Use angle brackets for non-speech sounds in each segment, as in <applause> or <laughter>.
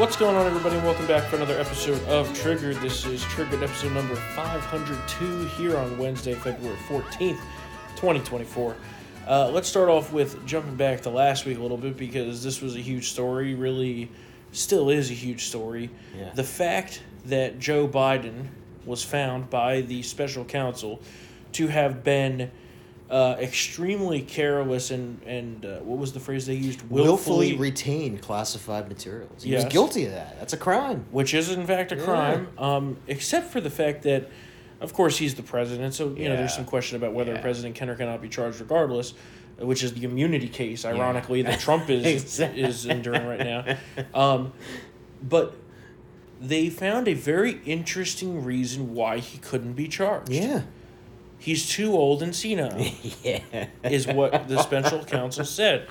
What's going on, everybody? Welcome back for another episode of Triggered. This is Triggered episode number 502 here on Wednesday, February 14th, 2024. Uh, let's start off with jumping back to last week a little bit because this was a huge story, really still is a huge story. Yeah. The fact that Joe Biden was found by the special counsel to have been uh, extremely careless and, and uh, what was the phrase they used? willfully retain classified materials. He Yes. was guilty of that. That's a crime. which is in fact a Yeah. crime, um, except for the fact that, of course, he's the president. So you know, there's some question about whether Yeah. president can or cannot be charged, regardless. Which is the immunity case, ironically, that <laughs> Trump is Exactly. is enduring right now. Um, but they found a very interesting reason why he couldn't be charged. Yeah. He's too old and senile, <laughs> yeah. is what the special counsel said.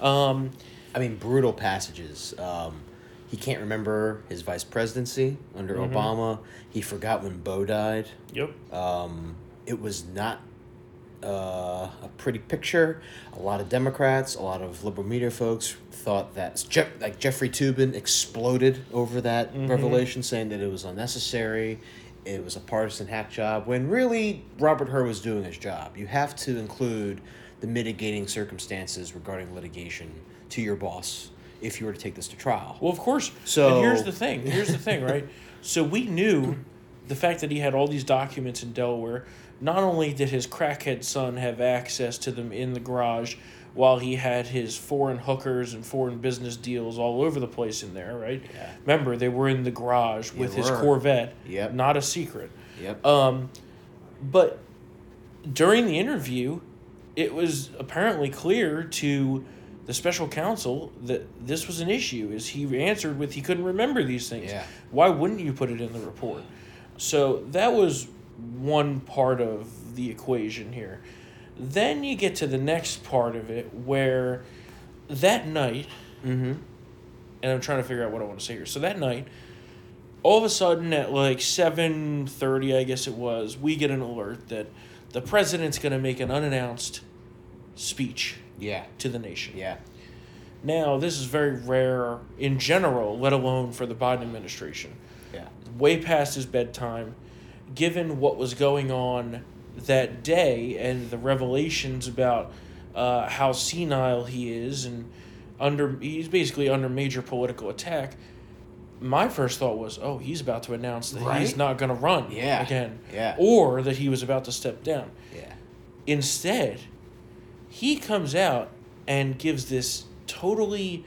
Um, I mean, brutal passages. Um, he can't remember his vice presidency under Mm-hmm. Obama. He forgot when Bo died. yep. Um, it was not uh, a pretty picture. A lot of Democrats, a lot of liberal media folks thought that Jeff, like Jeffrey Toobin exploded over that revelation, saying that it was unnecessary. It was a partisan hack job. When really Robert Hur was doing his job. You have to include the mitigating circumstances regarding litigation to your boss if you were to take this to trial. Well, of course. So- and here's the thing. Here's the thing, right? <laughs> So we knew the fact that he had all these documents in Delaware. Not only did his crackhead son have access to them in the garage, while he had his foreign hookers and foreign business deals all over the place in there, right? Yeah. Remember, they were in the garage with his were. Corvette. Yep. Not a secret. Yep. Um, but during the interview, it was apparently clear to the special counsel that this was an issue. Is he answered with he couldn't remember these things? Yeah. Why wouldn't you put it in the report? So that was one part of the equation here. Then you get to the next part of it where that night, mm-hmm. and I'm trying to figure out what I want to say here. So that night, all of a sudden at like seven thirty, I guess it was, we get an alert that the president's going to make an unannounced speech Yeah. to the nation. Yeah. Now, this is very rare in general, let alone for the Biden administration. Yeah. Way past his bedtime, given what was going on that day and the revelations about uh, how senile he is and under he's basically under major political attack. My first thought was, oh, he's about to announce that he's not going to run Yeah. again, Yeah. or that he was about to step down. Yeah. Instead, he comes out and gives this totally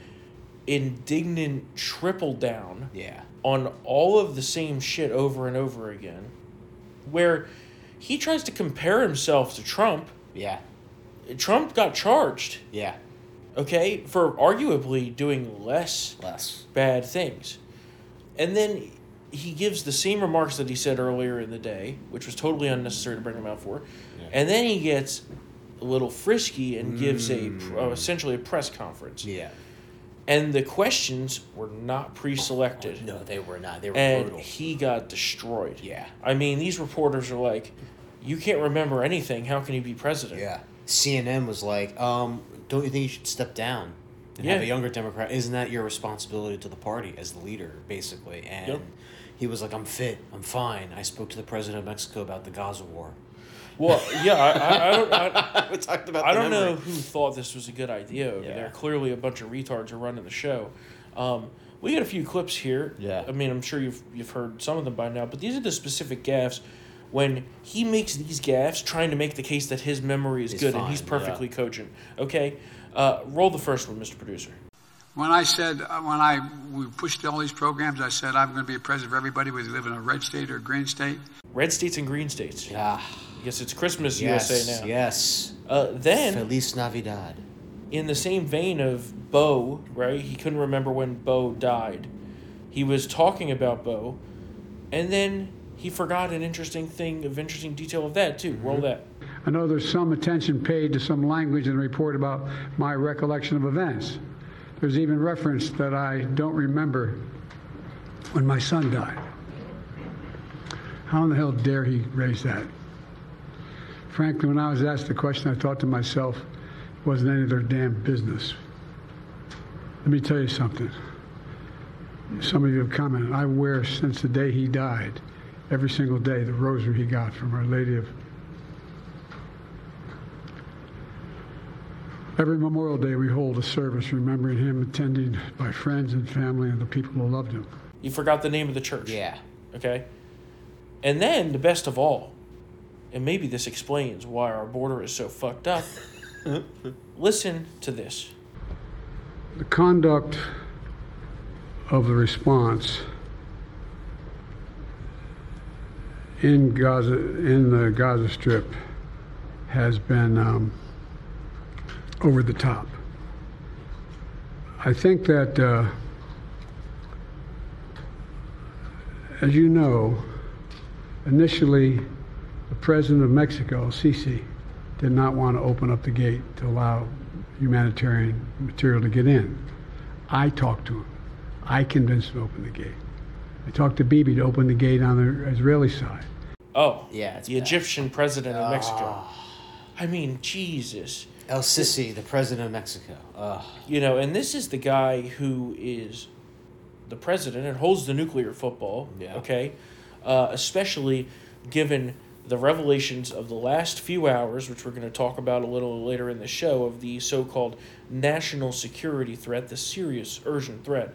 indignant triple down Yeah. on all of the same shit over and over again, where he tries to compare himself to Trump. Yeah. Trump got charged, Yeah. okay, for arguably doing less Less. bad things. And then he gives the same remarks that he said earlier in the day, which was totally unnecessary to bring him out for. Yeah. And then he gets a little frisky and gives a uh, essentially a press conference. Yeah. And the questions were not pre-selected. No, they were not. They were and brutal. he got destroyed. Yeah. I mean, these reporters are like, "You can't remember anything. How can you be president?" Yeah. CNN was like, um, don't you think you should step down and have Yeah. a younger Democrat? Isn't that your responsibility to the party as the leader, basically? And Yep. he was like, I'm fit. I'm fine. I spoke to the president of Mexico about the Gaza war. Well, yeah, I, I, I don't. I, <laughs> we talked about I the don't know who thought this was a good idea over Yeah. there. Clearly, a bunch of retards are running the show. Um, we got a few clips here. Yeah. I mean, I'm sure you've you've heard some of them by now, but these are the specific gaffes when he makes these gaffes, trying to make the case that his memory is He's good and he's fine, perfectly cogent. Okay, uh, roll the first one, Mr. Producer. When I said, uh, when I we pushed all these programs, I said I'm going to be a president for everybody, whether you live in a red state or a green state. Red states and green states. Yeah. I guess it's Christmas Yes. USA now. Yes. Uh, then Feliz Navidad. in the same vein of Bo, right? He couldn't remember when Bo died. He was talking about Bo, and then he forgot an interesting thing of interesting detail of that too. Roll that. I know there's some attention paid to some language in the report about my recollection of events. There's even reference that I don't remember when my son died. How in the hell dare he raise that? Frankly, when I was asked the question, I thought to myself, it wasn't any of their damn business. Let me tell you something. some of you have commented, I wear since the day he died, every single day, the rosary he got from Our Lady of. Every Memorial Day, we hold a service remembering him, attended by friends and family and the people who loved him. You forgot the name of the church. Yeah. Okay. And then the best of all, and maybe this explains why our border is so fucked up. <laughs> Listen to this. The conduct of the response in Gaza, in the Gaza Strip, has been um, over the top. I think that, uh, as you know, initially, the president of Mexico, Sisi, did not want to open up the gate to allow humanitarian material to get in. I talked to him. I convinced him to open the gate. I talked to Bibi to open the gate on the Israeli side. Oh, Yeah, it's the bad. Egyptian president of Mexico. I mean, Jesus. El Sisi, the president of Mexico. Ugh. You know, and this is the guy who is the president and holds the nuclear football. Yeah. Okay. Uh, especially given the revelations of the last few hours, which we're going to talk about a little later in the show, of the so called national security threat, the serious, urgent threat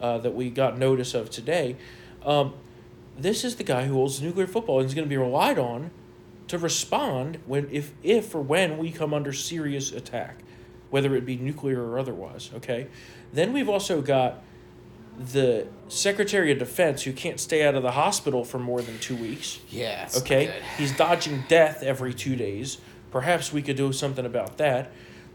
uh, that we got notice of today. Um, this is the guy who holds nuclear football and is going to be relied on to respond when if if or when we come under serious attack, whether it be nuclear or otherwise. Okay, then we've also got the Secretary of Defense who can't stay out of the hospital for more than two weeks. Yeah. Okay, he's dodging death every two days. Perhaps we could do something about that.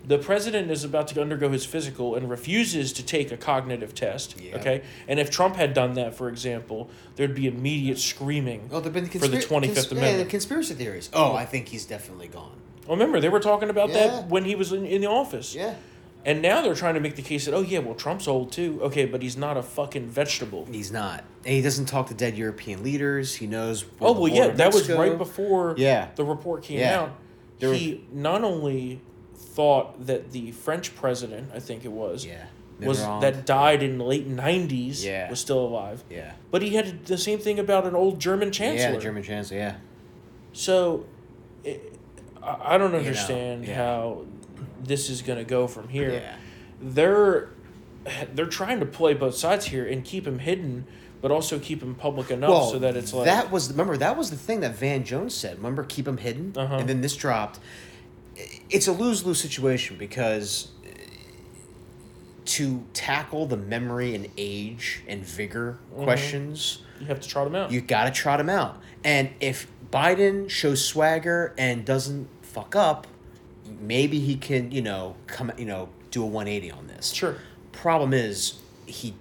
The president is about to undergo his physical and refuses to take a cognitive test. Yeah. Okay, and if Trump had done that, for example, there'd be immediate screaming Oh, there've been for the Twenty Fifth cons- yeah, the conspiracy theories. Oh, I think he's definitely gone. Well, remember they were talking about Yeah. that when he was in, in the office. Yeah. And now they're trying to make the case that oh yeah, well Trump's old too. Okay, but he's not a fucking vegetable. He's not. And he doesn't talk to dead European leaders. He knows. Oh well, yeah, that was right before Yeah. the report came Yeah. out. There were- he not only thought that the French president, I think it was, Yeah. was that died in the late nineties, Yeah. was still alive. Yeah. But he had the same thing about an old German chancellor. Yeah, the German chancellor. Yeah. So, it, I I don't know, understand yeah. how this is going to go from here. Yeah. They're they're trying to play both sides here and keep him hidden, but also keep him public enough Well, so that it's like that was remember that was the thing that Van Jones said. Remember, keep him hidden, Uh-huh. and then this dropped. It's a lose lose situation because to tackle the memory and age and vigor Mm-hmm. questions, you have to trot him out. you got to trot him out. And if Biden shows swagger and doesn't fuck up, maybe he can, you know, come, you know, do a 180 on this. Sure. Problem is, he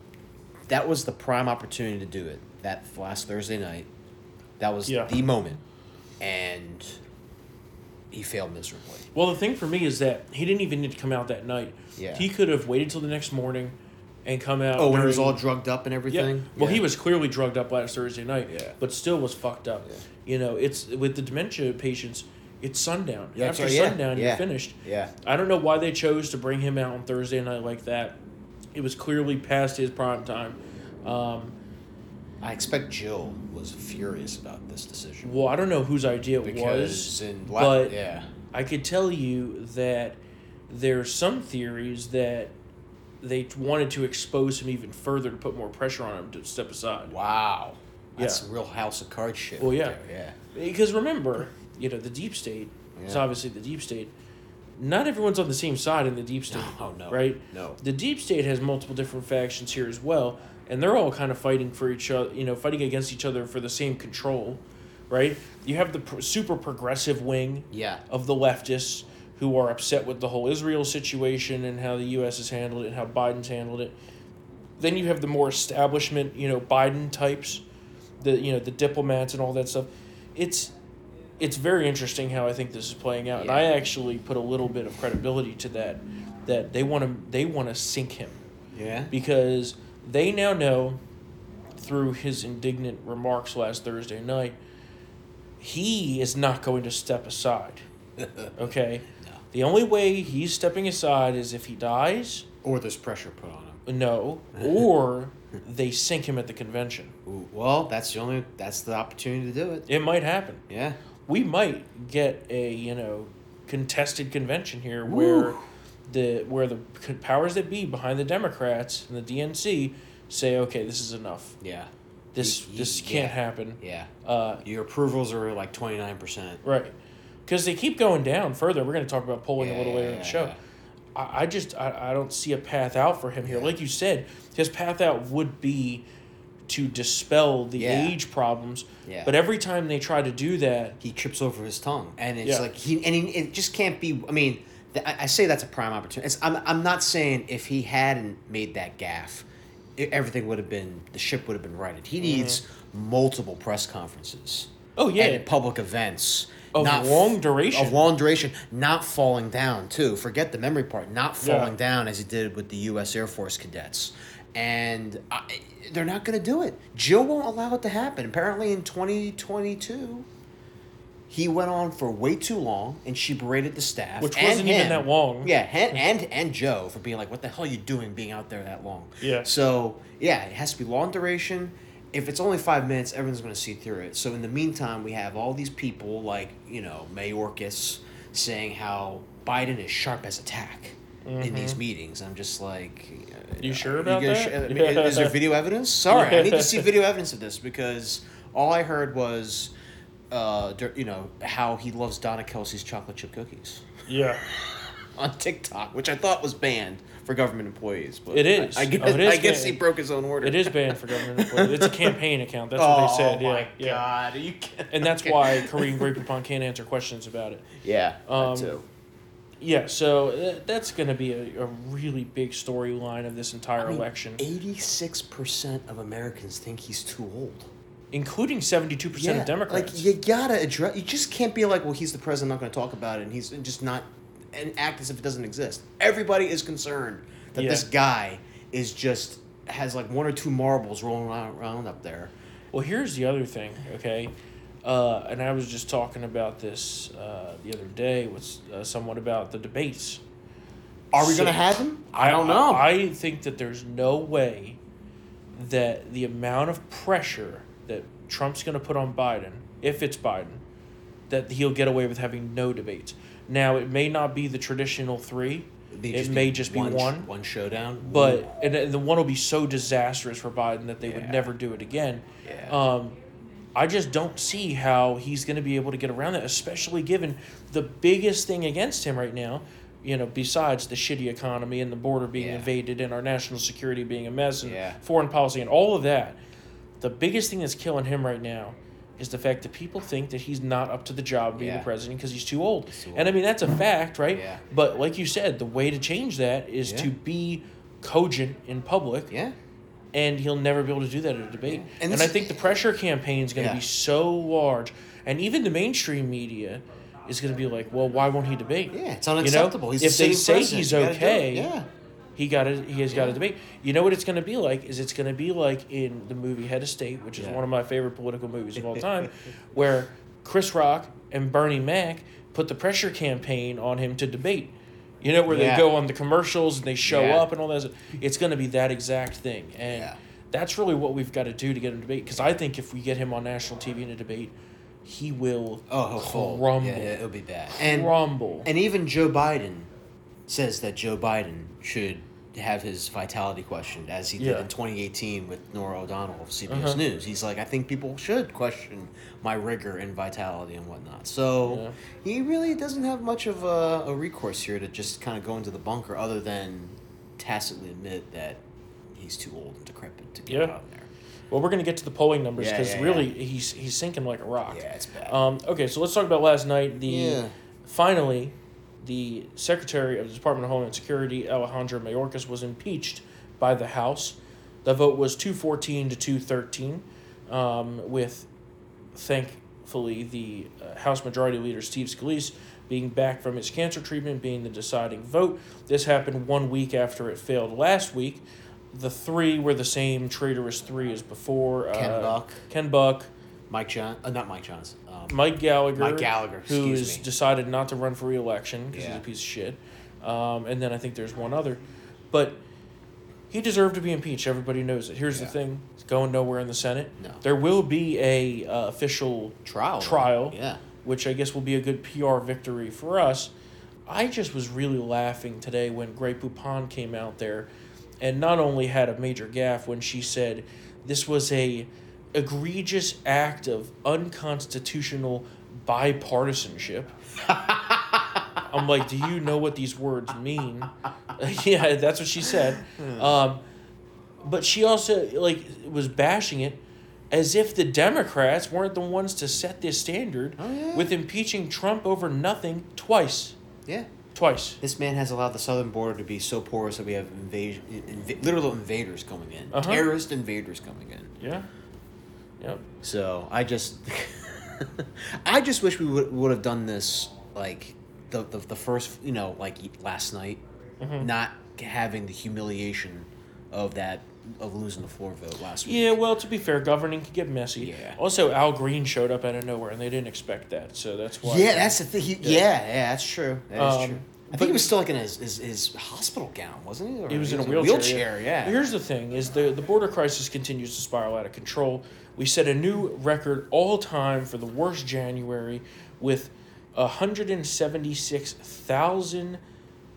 that was the prime opportunity to do it. That last Thursday night, that was Yeah. the moment, and he failed miserably. Well, the thing for me is that he didn't even need to come out that night. Yeah. He could have waited till the next morning and come out. Oh, when he was all drugged up and everything. Yeah. Well, he was clearly drugged up last Thursday night. Yeah. But still was fucked up. Yeah. You know, it's with the dementia patients. It's sundown. Yeah, After right, yeah, sundown, yeah. you're finished. Yeah. I don't know why they chose to bring him out on Thursday night like that. It was clearly past his prime time. Um, I expect Jill was furious about this decision well, I don't know whose idea it was, in but yeah, I could tell you that there are some theories that they wanted to expose him even further to put more pressure on him to step aside. wow, that's Yeah. real House of Cards shit. Well, yeah. there, Because remember, you know, the deep state is Yeah. obviously the deep state. Not everyone's on the same side in the deep state. No, no, Right? no. The deep state has multiple different factions here as well, and they're all kind of fighting for each other, you know, fighting against each other for the same control, right? You have the pr- super progressive wing Yeah. of the leftists who are upset with the whole Israel situation and how the U.S. has handled it and how Biden's handled it. Then you have the more establishment, you know, Biden types, the you know the diplomats and all that stuff. It's it's very interesting how I think this is playing out, and I actually put a little bit of credibility to that. That they want to they want to sink him yeah, because they now know through his indignant remarks last Thursday night, he is not going to step aside. <laughs> Okay? No. The only way he's stepping aside is if he dies. or there's pressure put on him. No, <laughs> or they sink him at the convention. Ooh, well, that's the only that's the opportunity to do it. It might happen. Yeah. We might get a you know contested convention here where the where the powers that be behind the Democrats and the DNC say, okay, this is enough. Yeah. This Y- y- this can't yeah. happen. Yeah. Uh, Your approvals are like twenty nine percent. Right. Because they keep going down further. We're going to talk about polling a Yeah, little later yeah, in the show. I, I just I, I don't see a path out for him here. Like you said, his path out would be to dispel the Yeah. age problems. Yeah. But every time they try to do that, He trips over his tongue, and it's Yeah. like he and he, it just can't be. I mean, th- I, I say that's a prime opportunity. It's, I'm I'm not saying if he hadn't made that gaff, i everything would have been the ship would have been righted. He mm-hmm. needs multiple press conferences. Oh, yeah. and public events Of not long duration. Of long duration, not falling down too. Forget the memory part. Not Yeah. falling down as he did with the U.S. Air Force cadets, and I, they're not going to do it. Jill won't allow it to happen. Apparently, in twenty twenty two. He went on for way too long, and she berated the staff, Which wasn't even that long. Yeah, and, and and Joe for being like, "What the hell are you doing, being out there that long?" Yeah. So yeah, it has to be long duration. If it's only five minutes, everyone's going to see through it. So in the meantime, we have all these people like you know Mayorkas saying how Biden is sharp as a tack in these mm-hmm. meetings. I'm just like, You sure about gonna that? sh- mean, <laughs> Is there video evidence? Sorry, I need to see video evidence of this because all I heard was, uh, you know, how he loves Donna Kelsey's chocolate chip cookies yeah, <laughs> on TikTok, which I thought was banned for government employees. But It is. I, I guess, Oh, is I guess he broke his own order. it is banned for government employees. It's a campaign account. That's oh what they <laughs> said. my yeah, yeah. god! You kidding? And that's Okay. why Kareem Grapevine can't answer questions about it. Yeah. Um, too. Yeah, so uh, that's going to be a, a really big storyline of this entire election, Eighty-six percent of Americans think he's too old. including 72% of Democrats. Like you gotta address. You just can't be like, well, he's the president. I'm not going to talk about it, and he's just not and act as if it doesn't exist. Everybody is concerned that Yeah. this guy is just has like one or two marbles rolling around up there. Well, here's the other thing, okay? Uh, and I was just talking about this uh, the other day with uh, someone about the debates. Are we So- going to have them? I don't know. I, think that there's no way that the amount of pressure that Trump's going to put on Biden, if it's Biden, that he'll get away with having no debates. Now, it may not be the traditional three. It may just be one. one showdown. But and, and the one will be so disastrous for Biden that they would never do it again. Yeah. Um, I just don't see how he's going to be able to get around that, especially given the biggest thing against him right now. You know, besides the shitty economy and the border being Yeah. invaded and our national security being a mess and Yeah. foreign policy and all of that, the biggest thing that's killing him right now is the fact that people think that he's not up to the job of being Yeah. the president because he's too old. too And I mean that's a fact, right? Yeah. But like you said, the way to change that is to be cogent in public yeah. And he'll never be able to do that at a debate. And And, I think the pressure campaign is going to Yeah. be so large, and even the mainstream media is going to be like, "Well, why won't he debate?" Yeah, it's unacceptable. He's if they say president. he's You it. okay, Yeah. he got to he has got to debate. You know what it's going to be like? Is it's going to be like in the movie Head of State, which is Yeah. one of my favorite political movies of all time, <laughs> where Chris Rock and Bernie Mac put the pressure campaign on him to debate. You know where Yeah. they go on the commercials and they show Yeah. up and all that. It's going to be that exact thing, and Yeah. that's really what we've got to do to get him to debate. Because I think if we get him on national TV in a debate, he will Oh, he'll crumble. Yeah, yeah, it'll be bad. And crumble. and even Joe Biden says that Joe Biden should have his vitality questioned, as he did Yeah. in 2018 with Norah O'Donnell of CBS Uh-huh. News. He's like, I think people should question my rigor and vitality and whatnot. So he really doesn't have much of a, a recourse here to just kind of go into the bunker, other than tacitly admit that he's too old and decrepit to get Yeah. out there. Well, we're going to get to the polling numbers because yeah, really he's he's sinking like a rock. Yeah, it's bad. Um, okay, so let's talk about last night. The Yeah. finally, the Secretary of the Department of Homeland Security, Alejandro Mayorkas, was impeached by the House. The vote was two fourteen to two thirteen, um, with thankfully the uh, House Majority Leader Steve Scalise being back from his cancer treatment being the deciding vote. This happened one week after it failed last week. The three were the same traitorous three as before. Ken uh, Buck. Ken Buck. Mike John, uh, not Mike Johns. Um, Mike Gallagher. Mike Gallagher, who has decided not to run for reelection because Yeah. he's a piece of shit. Um, and then I think there's one other, but he deserved to be impeached. Everybody knows it. Here's Yeah. the thing: it's going nowhere in the Senate. No. There will be a uh, official Trial. trial, Yeah. which I guess will be a good PR victory for us. I just was really laughing today when Grey Poupon came out there, and not only had a major gaffe when she said this was a egregious act of unconstitutional bipartisanship. <laughs> I'm like, do you know what these words mean? <laughs> yeah, that's what she said. Um, but she also like was bashing it as if the Democrats weren't the ones to set this standard Oh, yeah. with impeaching Trump over nothing twice. Yeah. Twice. This man has allowed the southern border to be so porous that we have invasion, inv- literal invaders coming in, Uh-huh. terrorist invaders coming in. Yeah. Yep. So I just, <laughs> I just wish we would would have done this like the, the the first you know like last night, Mm-hmm. not having the humiliation of that of losing the floor vote last week. Yeah, well, to be fair, governing can get messy. Yeah. Also, Al Green showed up out of nowhere, and they didn't expect that, so that's why. Yeah, that's the thing. He, yeah. yeah, that's true. That is Um, true. I think he was still like in his, his, his hospital gown, wasn't he? Or He was in a wheelchair. wheelchair yeah. Here's the thing: is the the border crisis continues to spiral out of control. We set a new record all time for the worst January, with hundred and seventy six thousand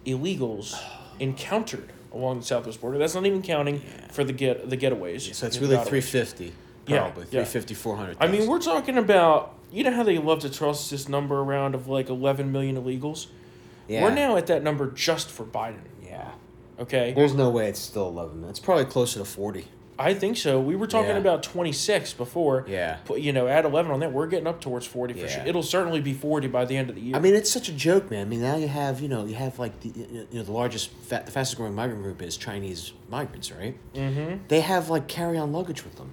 illegals encountered along the southwest border. That's not even counting for the get the getaways. so it's really. 350, Yeah, probably. yeah. 350, 400. I mean, we're talking about you know how they love to toss this number around of like eleven million illegals. yeah. We're now at that number just for Biden. Yeah. Okay. There's no way it's still 11. It's probably closer to 40. I think so. We were talking Yeah. about 26 before. Yeah. You know, add 11 on that. We're getting up towards 40 for Yeah. sure. It'll certainly be 40 by the end of the year. I mean, it's such a joke, man. I mean, now you have, you know, you have like the, you know, the largest, fa- the fastest growing migrant group is Chinese migrants, right? mm-hmm. They have like carry on luggage with them.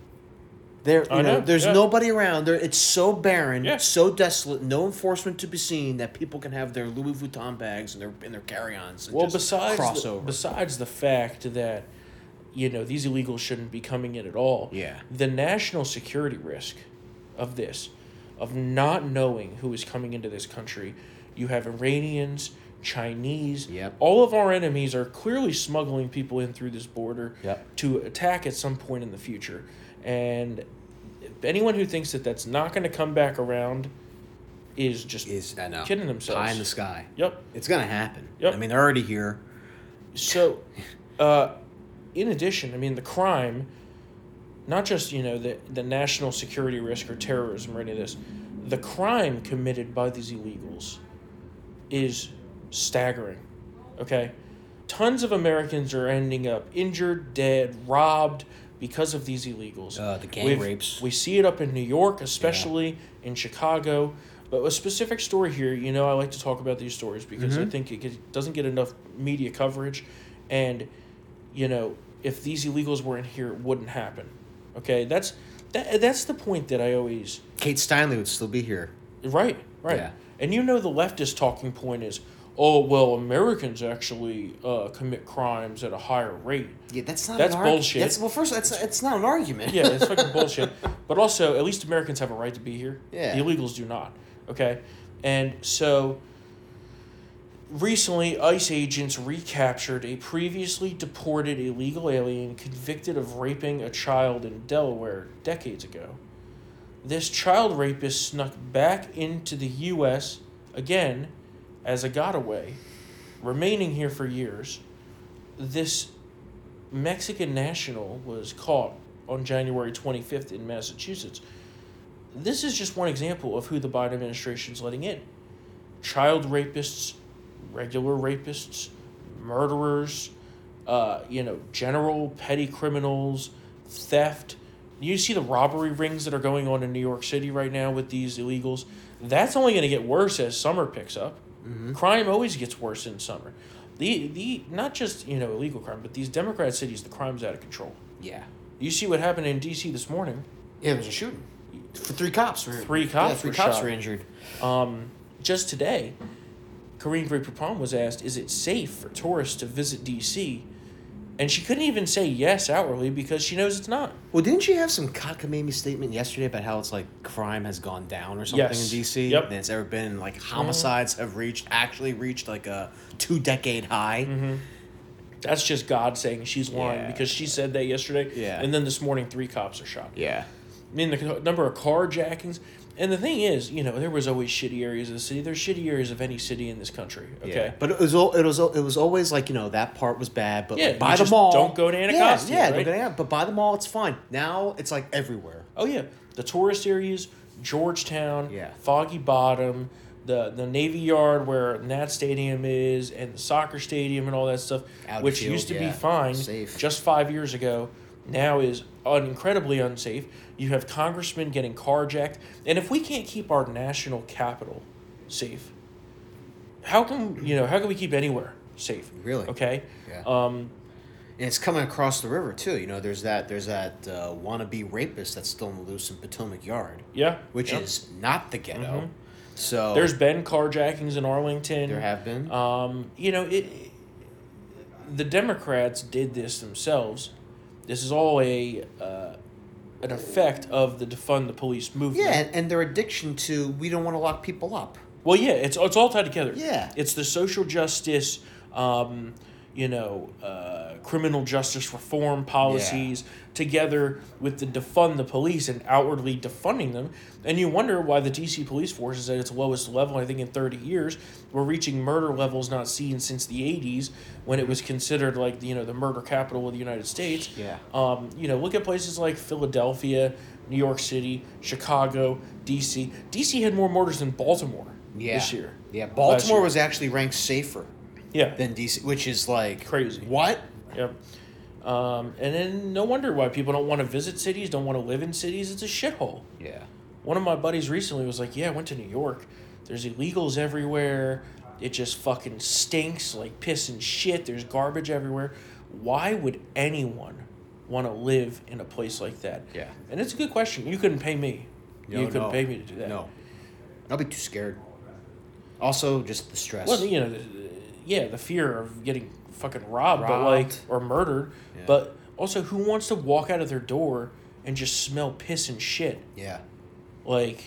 There, you know, know, there's yeah. nobody around. There, it's so barren, Yeah. so desolate, no enforcement to be seen that people can have their Louis Vuitton bags and their and their carry-ons. And well, just besides cross the, besides the fact that, you know, these illegals shouldn't be coming in at all. Yeah. The national security risk of this, of not knowing who is coming into this country, you have Iranians, Chinese. Yep. All of our enemies are clearly smuggling people in through this border Yep. to attack at some point in the future. And anyone who thinks that that's not going to come back around is just is I know kidding themselves. pie in the sky. Yep. It's gonna happen. Yep. I mean, they're already here. So, uh, in addition, I mean, the crime, not just, you know, the, the national security risk or terrorism or any of this, the crime committed by these illegals is staggering. Okay? Tons of Americans are ending up injured, dead, robbed because of these illegals. Uh, the gang We've- rapes. We see it up in New York, especially in Chicago. But a specific story here, you know, I like to talk about these stories because Mm-hmm. I think it doesn't get enough media coverage. And, you know, if these illegals weren't here, it wouldn't happen. Okay? That's that, that's the point that I always. Kate Steinle would still be here. Right, right. Yeah. And you know, the leftist talking point is, oh, well, Americans actually uh, commit crimes at a higher rate. Yeah, that's not. That's an argu- bullshit. That's well, first, that's it's not an argument. Yeah, it's fucking <laughs> bullshit. But also, at least Americans have a right to be here. Yeah. The illegals do not. Okay? And so recently ICE agents recaptured a previously deported illegal alien convicted of raping a child in Delaware decades ago. This child rapist snuck back into the US again as a gotaway, remaining here for years. This Mexican national was caught on January 25th in Massachusetts. This is just one example of who the Biden administration is letting in child rapists, regular rapists, murderers, uh, you know, general petty criminals, theft. You see the robbery rings that are going on in New York City right now with these illegals. That's only going to get worse as summer picks up. Crime always gets worse in summer. The the not just you know illegal crime, but these Democrat cities, the crime's out of control. Yeah. You see what happened in D.C. this morning. Yeah, there was a shooting. For three cops were Three yeah, cops three were cops shot. were injured. Um, just today, Karine Gray-Poupon was asked, "Is it safe for tourists to visit D.C.?" And she couldn't even say yes outwardly because she knows it's not. Well, didn't she have some cockamamie statement yesterday about how it's like crime has gone down or something Yes. in DC? Yep. Than it's ever been. Like mm-hmm. homicides have reached actually reached like a two decade high. Mm-hmm. That's just God saying she's lying Yeah. because she said that yesterday. Yeah. And then this morning, three cops are shot. Yeah. I mean, the number of carjackings. And the thing is, you know, there was always shitty areas of the city. There's shitty areas of any city in this country. Okay. Yeah. But it was al- it was it was always like you know that part was bad, but Yeah, like, by the mall, don't go to Yeah, Anacostia, yeah, right? don't go to but by the mall it's fine. Now it's like everywhere. Oh yeah, the tourist areas, Georgetown, Yeah. Foggy Bottom, the the Navy Yard where Nat Stadium is, and the soccer stadium and all that stuff, Audi which Field, used to be fine Safe. just five years ago, now is incredibly unsafe. You have congressmen getting carjacked, and if we can't keep our national capital safe, how can you know how can we keep anywhere safe? Really? Okay. Yeah. Um, And it's coming across the river too. You know, there's that there's that uh, wannabe rapist that's still on the loose in Potomac Yard, yeah. which yeah. is not the ghetto. Mhm. So There's been carjackings in Arlington. there have been. Um, you know, it, the Democrats did this themselves. This is all a uh, an effect of the defund the police movement. yeah, and, and their addiction to we don't want to lock people up. Well, yeah, it's it's all tied together. Yeah. It's the social justice, um, you know, uh, criminal justice reform policies together with the defund the police and outwardly defunding them. And you wonder why the DC police force is at its lowest level, I think, in 30 years. We're reaching murder levels not seen since the 80s when it was considered like, you know, the murder capital of the United States. Yeah. Um, you know, look at places like Philadelphia, New York City, Chicago, DC. DC had more murders than Baltimore Yeah. this year. Yeah, Baltimore year. was actually ranked safer Yeah. than DC, which is like Crazy. What? Yep. Um, and then no wonder why people don't want to visit cities, don't want to live in cities. It's a shithole. Yeah. One of my buddies recently was like, "Yeah, I went to New York. There's illegals everywhere. It just fucking stinks like piss and shit. There's garbage everywhere. Why would anyone want to live in a place like that?" Yeah. And it's a good question. You couldn't pay me. No, you couldn't no. pay me to do that. No. I'll be too scared. Also, just the stress. Well, you know, the, yeah, the fear of getting fucking robbed, but like or murdered. Yeah. But also, who wants to walk out of their door and just smell piss and shit? yeah. Like,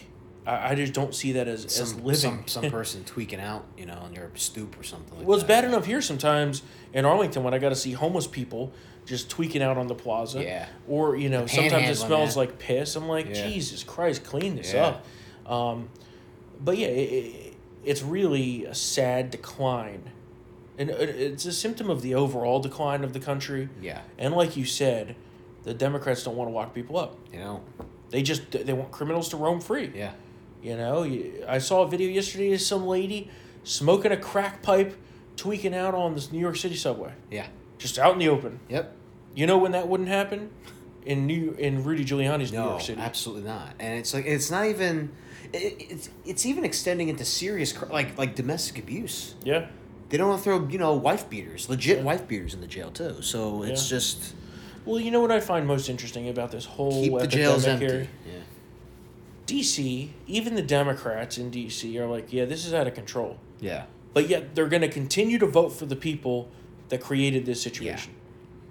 I, I just don't see that as, as living. some <laughs> some person tweaking out, you know, on your stoop or something like well, it's that. bad enough here sometimes in Arlington when I got to see homeless people just tweaking out on the plaza. Yeah. Or you know, sometimes it smells man. like piss. I'm like, Yeah. Jesus Christ, clean this Yeah. up. Um, but yeah, it, it, it's really a sad decline, and it's a symptom of the overall decline of the country. Yeah. And like you said, the Democrats don't want to lock people up. You know. They just they want criminals to roam free. Yeah. You know, I saw a video yesterday of some lady smoking a crack pipe, tweaking out on this New York City subway, Yeah. just out in the open. Yep. You know when that wouldn't happen? In New in Rudy Giuliani's New York City. absolutely not. And it's like it's not even. It, it's it's even extending into serious like like domestic abuse. Yeah. They don't want to throw you know wife beaters, legit wife beaters in the jail too. So it's Yeah. just Well, you know what I find most interesting about this whole keep the jails empty. here? Yeah. DC, even the Democrats in DC are like, yeah, this is out of control. Yeah. But yet they're going to continue to vote for the people that created this situation.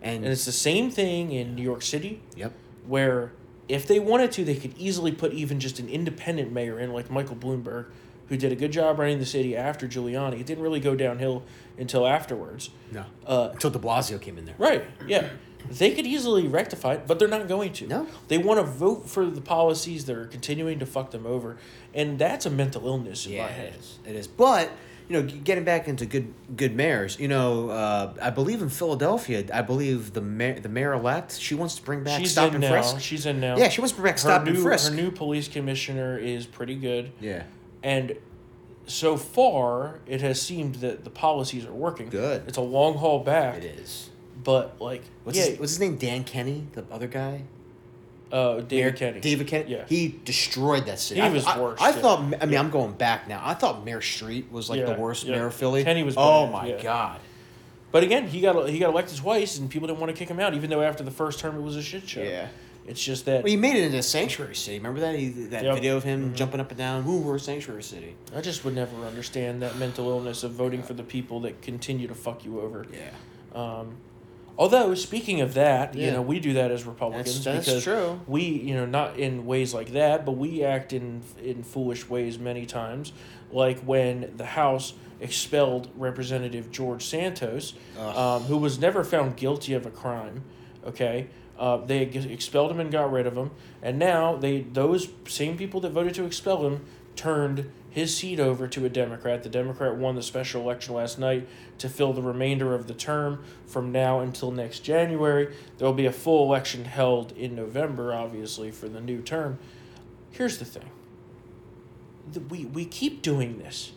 And, And it's the same thing in New York City. yep. where if they wanted to, they could easily put even just an independent mayor in, like Michael Bloomberg, who did a good job running the city after Giuliani. It didn't really go downhill until afterwards. No. Uh, Until De Blasio came in there. right, yeah. They could easily rectify it, but they're not going to. No. They want to vote for the policies that are continuing to fuck them over. And that's a mental illness in Yeah, my head. it is. It is. But you know, getting back into good good mayors, you know, uh, I believe in Philadelphia, I believe the mayor, the mayor elect, she wants to bring back She's stop in and now. frisk. She's in now. Yeah, she wants to bring back her stop new, and frisk. Her new police commissioner is pretty good. yeah. And so far, it has seemed that the policies are working. Good. It's a long haul back. It is. But like, What's yeah, his, what's his name? Dan Kenny, the other guy. uh, David Mayor- Kenny. David Kenny. Yeah. He destroyed that city. He I- was I, worse, I yeah. thought. I mean, I'm going back now. I thought Mayor Street was like Yeah, the worst yeah. mayor of Philly. Kenny was Oh bad, my yeah. god. But again, he got he got elected twice, and people didn't want to kick him out, even though after the first term it was a shit show. Yeah. It's just that Well, he made it into a sanctuary city. Remember that? He, that Yep. video of him Mhm. jumping up and down. Ooh, we're a sanctuary city. I just would never understand that mental illness of voting for the people that continue to fuck you over. Yeah. Um, although speaking of that, you know, we do that as Republicans That's- that's because true. we, you know, not in ways like that, but we act in in foolish ways many times, like when the House expelled Representative George Santos, um, who was never found guilty of a crime. Okay, uh, they expelled him and got rid of him, and now they those same people that voted to expel him turned his seat over to a Democrat. The Democrat won the special election last night to fill the remainder of the term from now until next January. There will be a full election held in November, obviously, for the new term. Here's the thing we, we keep doing this.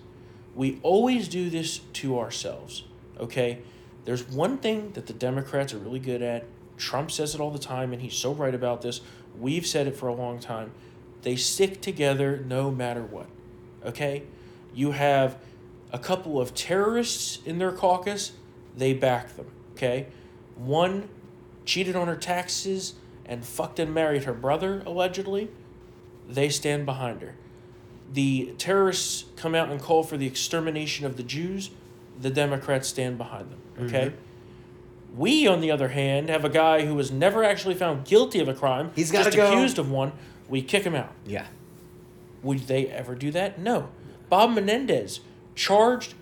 We always do this to ourselves, okay? There's one thing that the Democrats are really good at. Trump says it all the time, and he's so right about this. We've said it for a long time. They stick together no matter what, okay? You have a couple of terrorists in their caucus, they back them, okay? One cheated on her taxes and fucked and married her brother, allegedly. They stand behind her the terrorists come out and call for the extermination of the Jews, the Democrats stand behind them. Okay? Mm-hmm. We, on the other hand, have a guy who was never actually found guilty of a crime. He's gotta just go. accused of one. We kick him out. Yeah. Would they ever do that? No. Bob Menendez charged.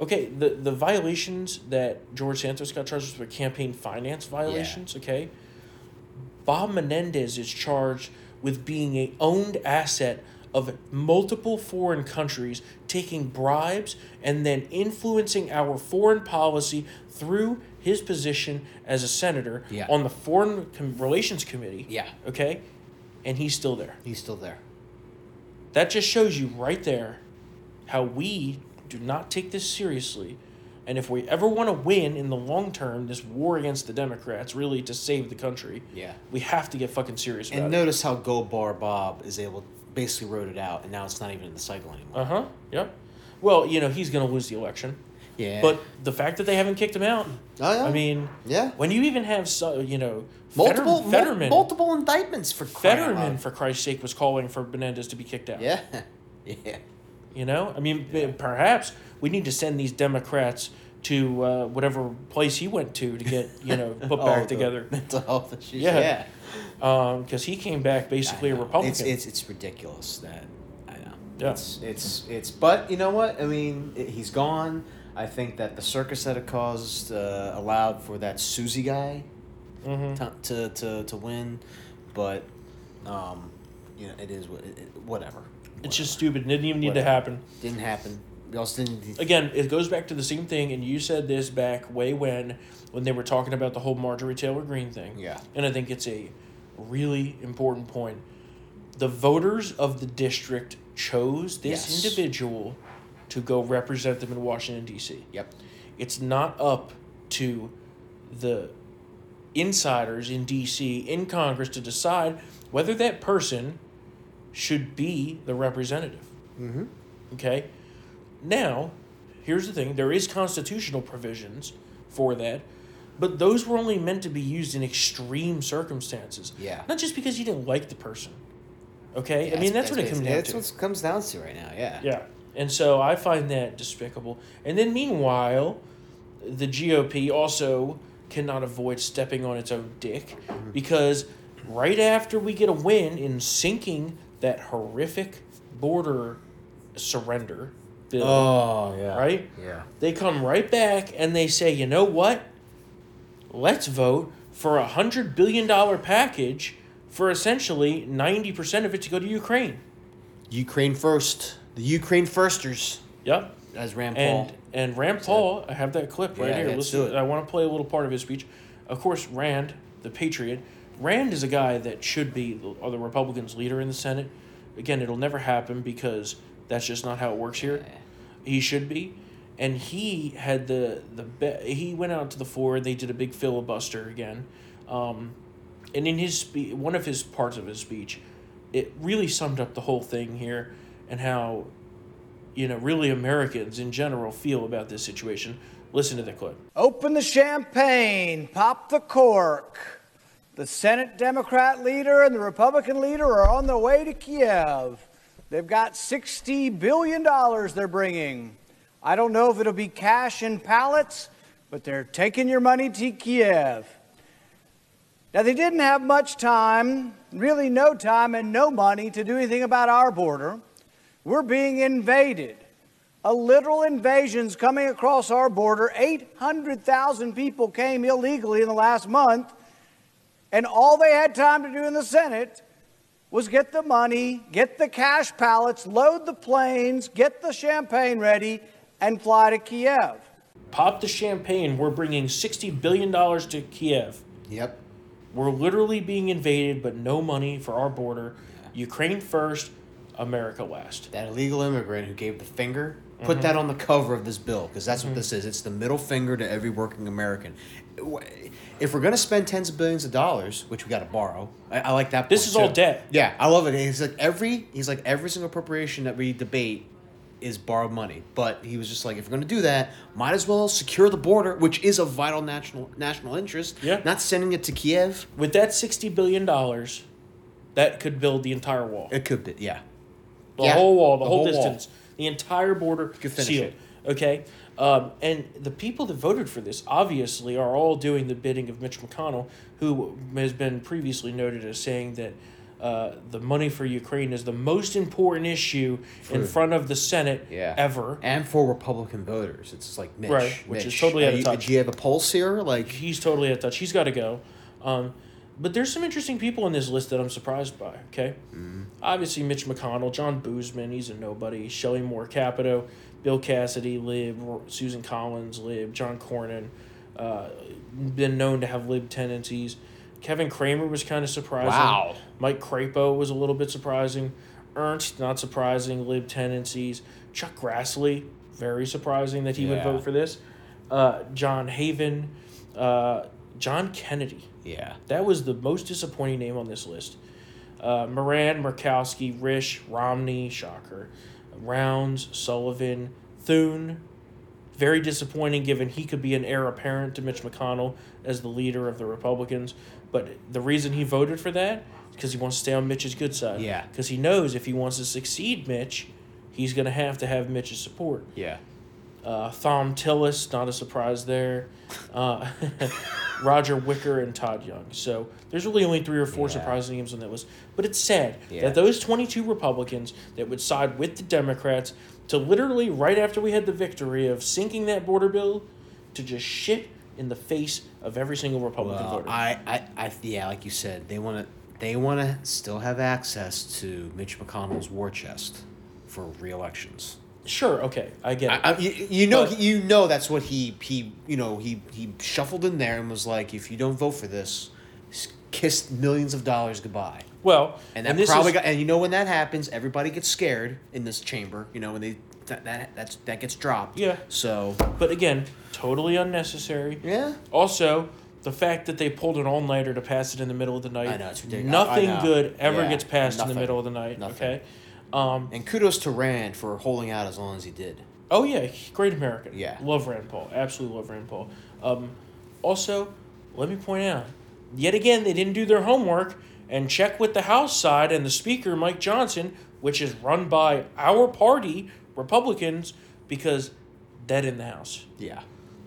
Okay, the, the violations that George Santos got charged with were campaign finance violations. Okay, Bob Menendez is charged with being a owned asset of multiple foreign countries, taking bribes and then influencing our foreign policy through his position as a senator Yeah. on the Foreign Com- Relations Committee. Yeah. Okay, and he's still there. He's still there. That just shows you right there how we do not take this seriously. And if we ever want to win in the long term, this war against the Democrats, really to save the country, Yeah. we have to get fucking serious about And it. notice how Gold Bar Bob is able basically wrote it out, and now it's not even in the cycle anymore. Uh huh. Yep. Well, you know he's going to lose the election, yeah. but the fact that they haven't kicked him out, oh, yeah. I mean, yeah. when you even have so, you know multiple Fetterman, mul- Fetterman, multiple indictments for crying Fetterman, for Christ's sake, was calling for Menendez to be kicked out. Yeah. <laughs> Yeah. You know, I mean, perhaps we need to send these Democrats to uh, whatever place he went to to get you know put <laughs> Oh, back the together. Mental health issues. Yeah. Yeah. Because he came back basically a. Republican. It's, it's it's ridiculous that I know. Yeah. It's it's it's. But you know what? I mean, it, he's gone. I think that the circus that it caused uh, allowed for that Suozzi guy Mhm. to, to to to win, but um, you know, it is what it, it- whatever. It's just stupid. It didn't even need Whatever. to happen. didn't happen. We also didn't. Again, it goes back to the same thing, and you said this back way when when they were talking about the whole Marjorie Taylor Greene thing. Yeah. And I think it's a really important point. The voters of the district chose this Yes. individual to go represent them in Washington D.C. Yep. It's not up to the insiders in DC, in Congress, to decide whether that person should be the representative. Mm-hmm. Okay? Now, here's the thing there is constitutional provisions for that, but those were only meant to be used in extreme circumstances. Yeah. Not just because you didn't like the person. Okay? I mean, that's what it comes down That's to. That's what it comes down to right now. Yeah. Yeah. And so I find that despicable. And then meanwhile, the GOP also cannot avoid stepping on its own dick mm-hmm. because right after we get a win in sinking that horrific border surrender bill, Oh yeah. right? Yeah. They come right back and they say, you know what? Let's vote for a hundred billion dollar package for essentially ninety percent of it to go to Ukraine. Ukraine first. The Ukraine firsters, Yep. as Rand Paul. and Rand Paul, I have that clip right Yeah, here. let's Listen, do it. I want to play a little part of his speech. Of course, Rand, the patriot, Rand is a guy that should be the, the Republicans' leader in the Senate. Again, it'll never happen because that's just not how it works here. He should be, and he had the the be- he went out to the floor. They did a big filibuster again, um, and in his spe- one of his parts of his speech, it really summed up the whole thing here and how you know, really Americans in general feel about this situation. Listen to the clip. Open the champagne, pop the cork. The Senate Democrat leader and the Republican leader are on their way to Kiev. They've got $60 billion they're bringing. I don't know if it'll be cash in pallets, but they're taking your money to Kiev. Now, they didn't have much time, really no time and no money to do anything about our border. We're being invaded. a literal invasion's coming across our border. 800,000 people came illegally in the last month, and all they had time to do in the Senate was get the money, get the cash pallets, load the planes, get the champagne ready, and fly to Kiev. Pop the champagne. We're bringing $60 billion to Kiev. Yep. We're literally being invaded, but no money for our border. Ukraine first, America last. That illegal immigrant who gave the finger, put mm-hmm. that on the cover of this bill because that's what mm-hmm. this is. It's the middle finger to every working American. If we're gonna spend tens of billions of dollars, which we got to borrow, I, I like that. This point, is all debt. Yeah, I love it. He's like every he's like every single appropriation that we debate is borrowed money. But he was just like, if we're gonna do that, might as well secure the border, which is a vital national national interest. Yeah. Not sending it to Kiev. With that $60 billion, that could build the entire wall. It could be. Yeah. The Yeah, whole wall, the, the whole, whole wall. distance, the entire border sealed. it. Okay, um, and the people that voted for this obviously are all doing the bidding of Mitch McConnell, who has been previously noted as saying that uh, the money for Ukraine is the most important issue in front of the Senate Yeah. ever. And for Republican voters, it's like Mitch. Right, which is totally out of touch. Do you have a pulse here? Like, He's totally out of touch. He's got to go. Um, but there's some interesting people in this list that I'm surprised by. Okay, obviously Mitch McConnell, John Boozman, he's a nobody. Shelley Moore Capito, Bill Cassidy, lib. Susan Collins, lib. John Cornyn, uh, been known to have lib tendencies. Kevin Cramer was kind of surprising. Wow. Mike Crapo was a little bit surprising. Ernst, not surprising, lib tendencies. Chuck Grassley, very surprising that he would vote for this. Uh, John Hoeven, uh, John Kennedy. yeah. That was the most disappointing name on this list. Uh, Moran, Murkowski, Risch, Romney, shocker. Rounds, Sullivan, Thune. Very disappointing given he could be an heir apparent to Mitch McConnell as the leader of the Republicans. But the reason he voted for that because he wants to stay on Mitch's good side. Yeah. Because he knows if he wants to succeed Mitch, he's going to have to have Mitch's support. Yeah. Uh, Thom Tillis, not a surprise there. Uh, <laughs> Roger Wicker and Todd Young. So there's really only three or four Yeah. surprising names on that list. But it's sad Yeah. that those 22 Republicans that would side with the Democrats to literally, right after we had the victory of sinking that border bill, to just shit in the face of every single Republican Well, voter. I, I, I, yeah, like you said, they want to, they want to still have access to Mitch McConnell's war chest for re-elections. sure, okay, I get it. I, I, you, you know, But- you know that's what he, he, you know, he, he shuffled in there and was like, if you don't vote for this, s- kissed millions of dollars goodbye. well, And that this probably is- got, and you know when that happens, everybody gets scared in this chamber. You know when they that, that that's that gets dropped. Yeah. So But again, totally unnecessary. yeah, Also, the fact that they pulled an all nighter to pass it in the middle of the night. I know, it's ridiculous. Nothing I know. good ever Yeah, gets passed in the middle of the night. Nothing. Okay. Um, and kudos to Rand for holding out as long as he did. oh yeah, great American. Yeah. Love Rand Paul. Absolutely love Rand Paul. Um, also, let me point out, yet again they didn't do their homework and check with the House side and the Speaker Mike Johnson, which is run by our party Republicans, because dead in the House. Yeah.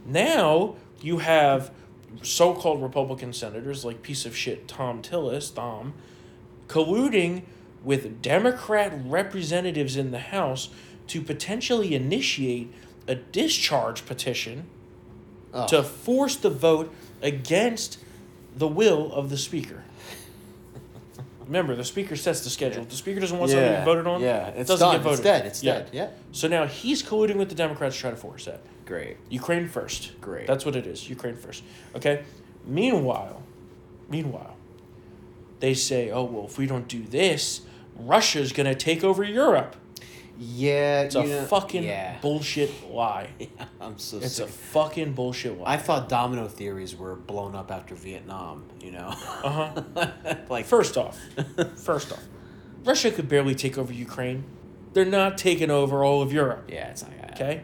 Now you have so-called Republican senators like piece of shit Thom Tillis, Thom, colluding with Democrat representatives in the House to potentially initiate a discharge petition Oh. to force the vote against the will of the speaker. Remember, the speaker sets the schedule. The speaker doesn't want something voted on. Yeah, it's doesn't done. get voted. It's dead. It's Yeah. dead. Yeah. So now he's colluding with the Democrats to try to force that. Great. Ukraine first. Great. That's what it is. Ukraine first. Okay. Meanwhile, meanwhile, they say, "Oh well, if we don't do this, Russia's gonna take over Europe." Yeah. It's a know- fucking yeah. bullshit lie. <laughs> I'm so It's sick. a fucking bullshit lie. I thought domino theories were blown up after Vietnam. You know. Uh huh. <laughs> like First off, <laughs> first off, Russia could barely take over Ukraine. They're not taking over all of Europe. Yeah, it's not. Okay?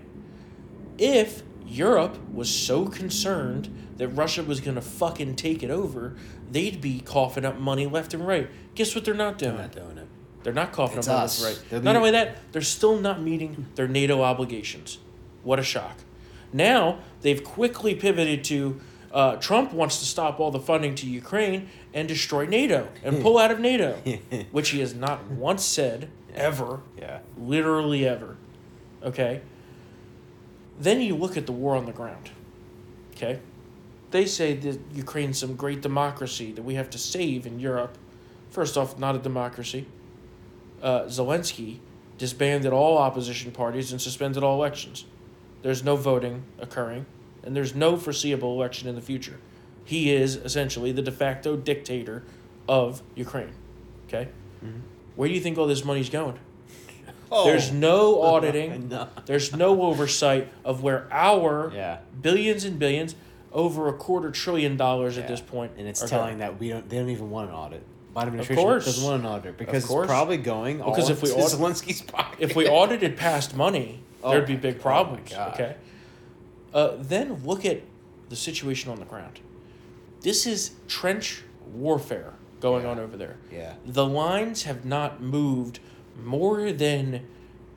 If Europe was so concerned that Russia was going to fucking take it over, they'd be coughing up money left and right. Guess what they're not doing? I'm not doing it. They're not coughing It's up money left and right. They'll Not only that, they're still not meeting their NATO obligations. What a shock. Now, they've quickly pivoted to uh, Trump wants to stop all the funding to Ukraine and destroy NATO and pull out of NATO, <laughs> which he has not once said, ever Yeah. literally ever. Okay? Then you look at the war on the ground. Okay? They say that Ukraine's some great democracy that we have to save in Europe. First off, not a democracy. Uh, Zelensky disbanded all opposition parties and suspended all elections. There's no voting occurring, and there's no foreseeable election in the future. He is essentially the de facto dictator of Ukraine. Okay? Where do you think all this money's going? Oh. There's no <laughs> auditing. No. There's no oversight of where our Yeah. billions and billions, over a quarter trillion dollars at this point, and it's telling going. that we don't. They don't even want an audit. Biden administration course. doesn't want an auditor because course. it's probably going all Because if we audit- Zelensky's pocket. If we <laughs> audited past money, Oh there'd be big oh problems. God. okay. Uh, then look at the situation on the ground. This is trench warfare going Yeah. on over there. yeah, The lines have not moved more than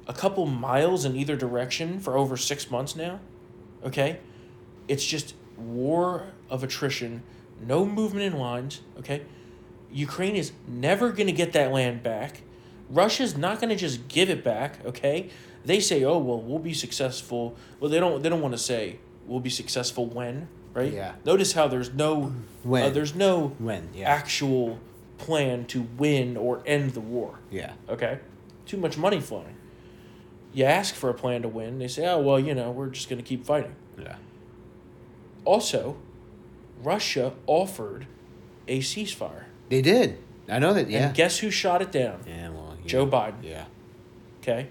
a couple miles in either direction for over six months now. Okay? It's just war of attrition, no movement in lines. Okay? Ukraine is never going to get that land back. Russia's not going to just give it back. Okay? They say, "Oh well, we'll be successful." Well, they don't. They don't want to say we'll be successful when, right? Yeah. Notice how there's no. When. Uh, there's no when yeah, actual plan to win or end the war. yeah, Okay? Too much money flowing. You ask for a plan to win, they say, oh, well, you know, we're just going to keep fighting. yeah. Also, Russia offered a ceasefire. They did. I know that. Yeah. And guess who shot it down? yeah. Well. Yeah. Joe Biden. Yeah. Okay?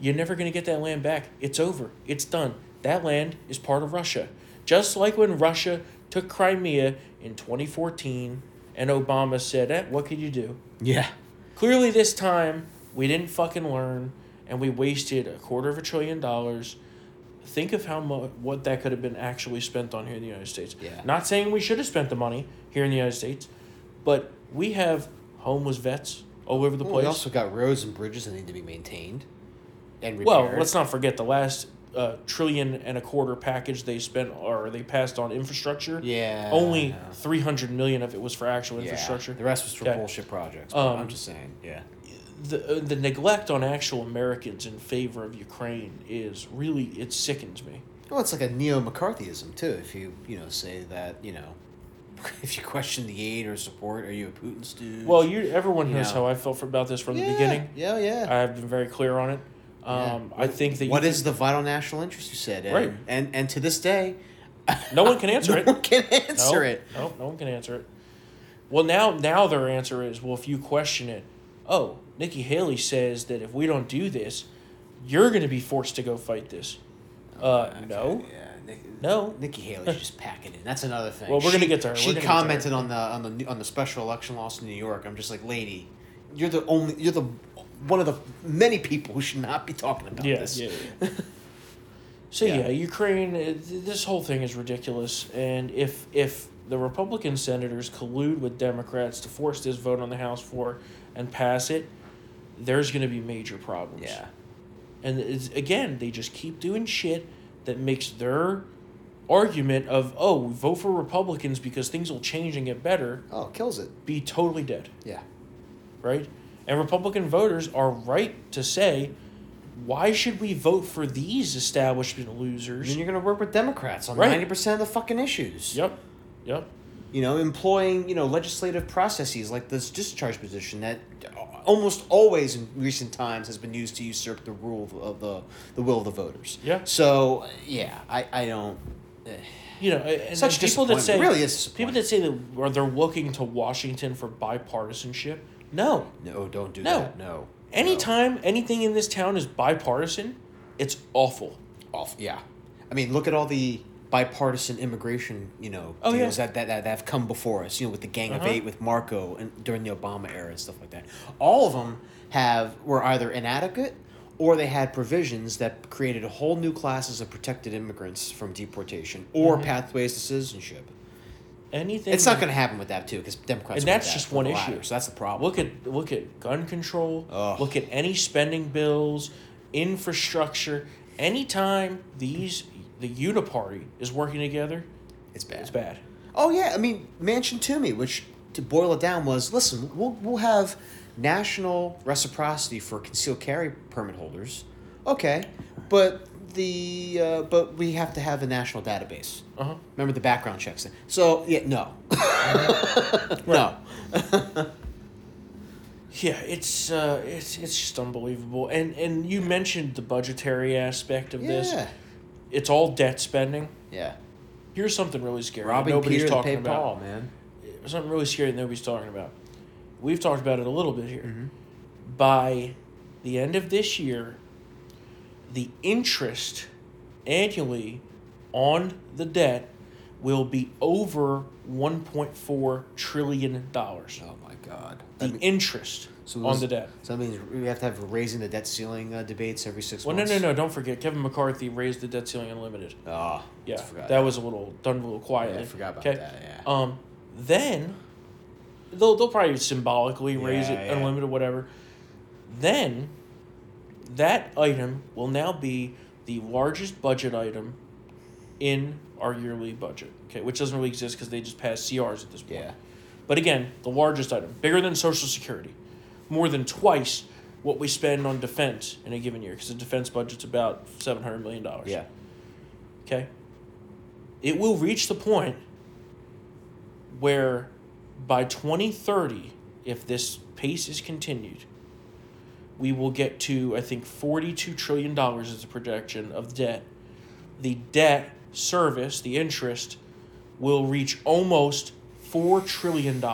You're never going to get that land back. It's over. It's done. That land is part of Russia. Just like when Russia took Crimea in 2014 and Obama said, eh, what could you do? Yeah. Clearly, this time we didn't fucking learn, and we wasted a quarter of a trillion dollars. Think of how much what that could have been actually spent on here in the United States. Yeah. Not saying we should have spent the money here in the United States, but we have homeless vets all over the Well, place. we also got roads and bridges that need to be maintained and repaired. well, let's not forget the last uh, trillion and a quarter package they spent or they passed on infrastructure. Yeah. Only yeah. three hundred million of it was for actual Yeah. infrastructure. The rest was for Okay. bullshit projects. but Um, I'm just saying. Yeah. The uh, the neglect on actual Americans in favor of Ukraine is really it sickens me. Well, it's like a neo McCarthyism too. If you you know say that you know, <laughs> if you question the aid or support, are you a Putin stooge? Well, you everyone knows know. how I felt for, about this from yeah, the beginning. Yeah, yeah. I've been very clear on it. Um, I think that what is the vital national interest? You said, and, Right. And and to this day, no one can answer <laughs> no it. one can answer no, it. No, no one can answer it. Well, now now their answer is well, if you question it, oh, Nikki Haley says that if we don't do this, you're going to be forced to go fight this. Uh, no. Yeah, Nick, No. Nikki Haley should <laughs> just packing it in. That's another thing. Well, we're gonna get to her. She to her. commented on the on the on the special election loss in New York. I'm just like, lady, you're the only you're the one of the many people who should not be talking about Yeah, this. yeah, yeah. <laughs> So Yeah. yeah. Ukraine. uh, This whole thing is ridiculous, and if if the Republican senators collude with Democrats to force this vote on the House floor and pass it, there's going to be major problems. Yeah. and it's, again, they just keep doing shit that makes their argument of oh, we vote for Republicans because things will change and get better Oh, kills it. be totally dead Yeah. right? And Republican voters are right to say, why should we vote for these establishment losers? then you're gonna work with Democrats on Right. ninety percent of the fucking issues. Yep, yep. You know, employing you know legislative processes like this discharge petition that almost always in recent times has been used to usurp the rule of, of the the will of the voters. Yeah. So yeah, I I don't. eh. You know, and Such people that say. Really is people that say that or they're looking to Washington for bipartisanship. No, No, don't do No. that. No. anytime anything in this town is bipartisan, it's awful. Off. Yeah. I mean, look at all the bipartisan immigration, you know, Oh, deals yeah. that, that, that have come before us, you know, with the Gang of Uh-huh. Eight, with Marco, and during the Obama era and stuff like that. All of them have were either inadequate or they had provisions that created a whole new classes of protected immigrants from deportation or Mm-hmm. pathways to citizenship. Anything. It's not that- going to happen with that too, because Democrats. And that's that just one issue. So that's the problem. Look at look at gun control. Ugh. Look at any spending bills, infrastructure. Anytime these the Uniparty is working together, it's bad. it's bad. Oh yeah, I mean Manchin Toomey, which to boil it down was listen, we'll we'll have national reciprocity for concealed carry permit holders. Okay, but the uh, but we have to have a national database. Uh huh. Remember the background checks thing. So yeah, no, <laughs> no. <laughs> Yeah, it's uh, it's it's just unbelievable. And and you mentioned the budgetary aspect of this. It's all debt spending. yeah. Here's something really scary. Robbing nobody's Peter talking about. Paul, man. Something really scary that nobody's talking about. We've talked about it a little bit here. Mm-hmm. By the end of this year, the interest annually on the debt will be over one point four trillion dollars. Oh my God. The mean- interest so on the debt. So that means we have to have raising the debt ceiling uh, debates every six Well, no, months. no, no! Don't forget, Kevin McCarthy raised the debt ceiling unlimited. Oh, Yeah, forgot that was a little done a little quietly. Yeah, I forgot about okay? that, yeah. Um, then they'll they'll probably symbolically raise Yeah, it yeah. unlimited, whatever. Then that item will now be the largest budget item in our yearly budget. Okay, which doesn't really exist because they just passed CRs at this point. Yeah. But again, the largest item, bigger than Social Security, more than twice what we spend on defense in a given year because the defense budget's about seven hundred million dollars. Yeah. Okay. It will reach the point where by 2030, if this pace is continued, we will get to, I think, $42 trillion is the projection of debt. The debt service, the interest, will reach almost $4 trillion.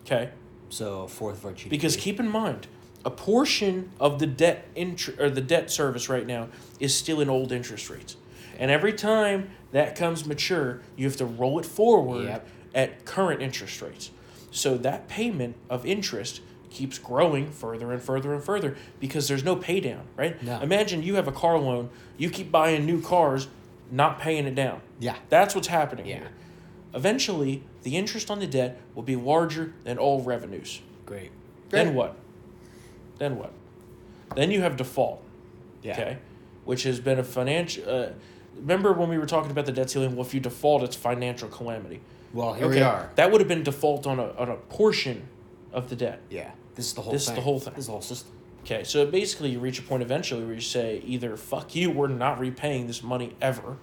Okay? So fourth of our GDP. Because keep in mind, a portion of the debt intr- or the debt service right now is still in old interest rates. And every time that comes mature, you have to roll it forward Yep. at current interest rates. So that payment of interest keeps growing further and further and further because there's no pay down, right? No. Imagine you have a car loan, you keep buying new cars, not paying it down. Yeah. That's what's happening Yeah. here. Eventually, the interest on the debt will be larger than all revenues. Great. Then what? Then what? Then you have default. Yeah. Okay, which has been a financial. Uh, remember when we were talking about the debt ceiling? Well, if you default, it's financial calamity. Well, here we are. That would have been default on a on a portion of the debt. Yeah. This is the whole This is the whole thing. This is the whole system. Okay, so basically, you reach a point eventually where you say either "fuck you," we're not repaying this money ever.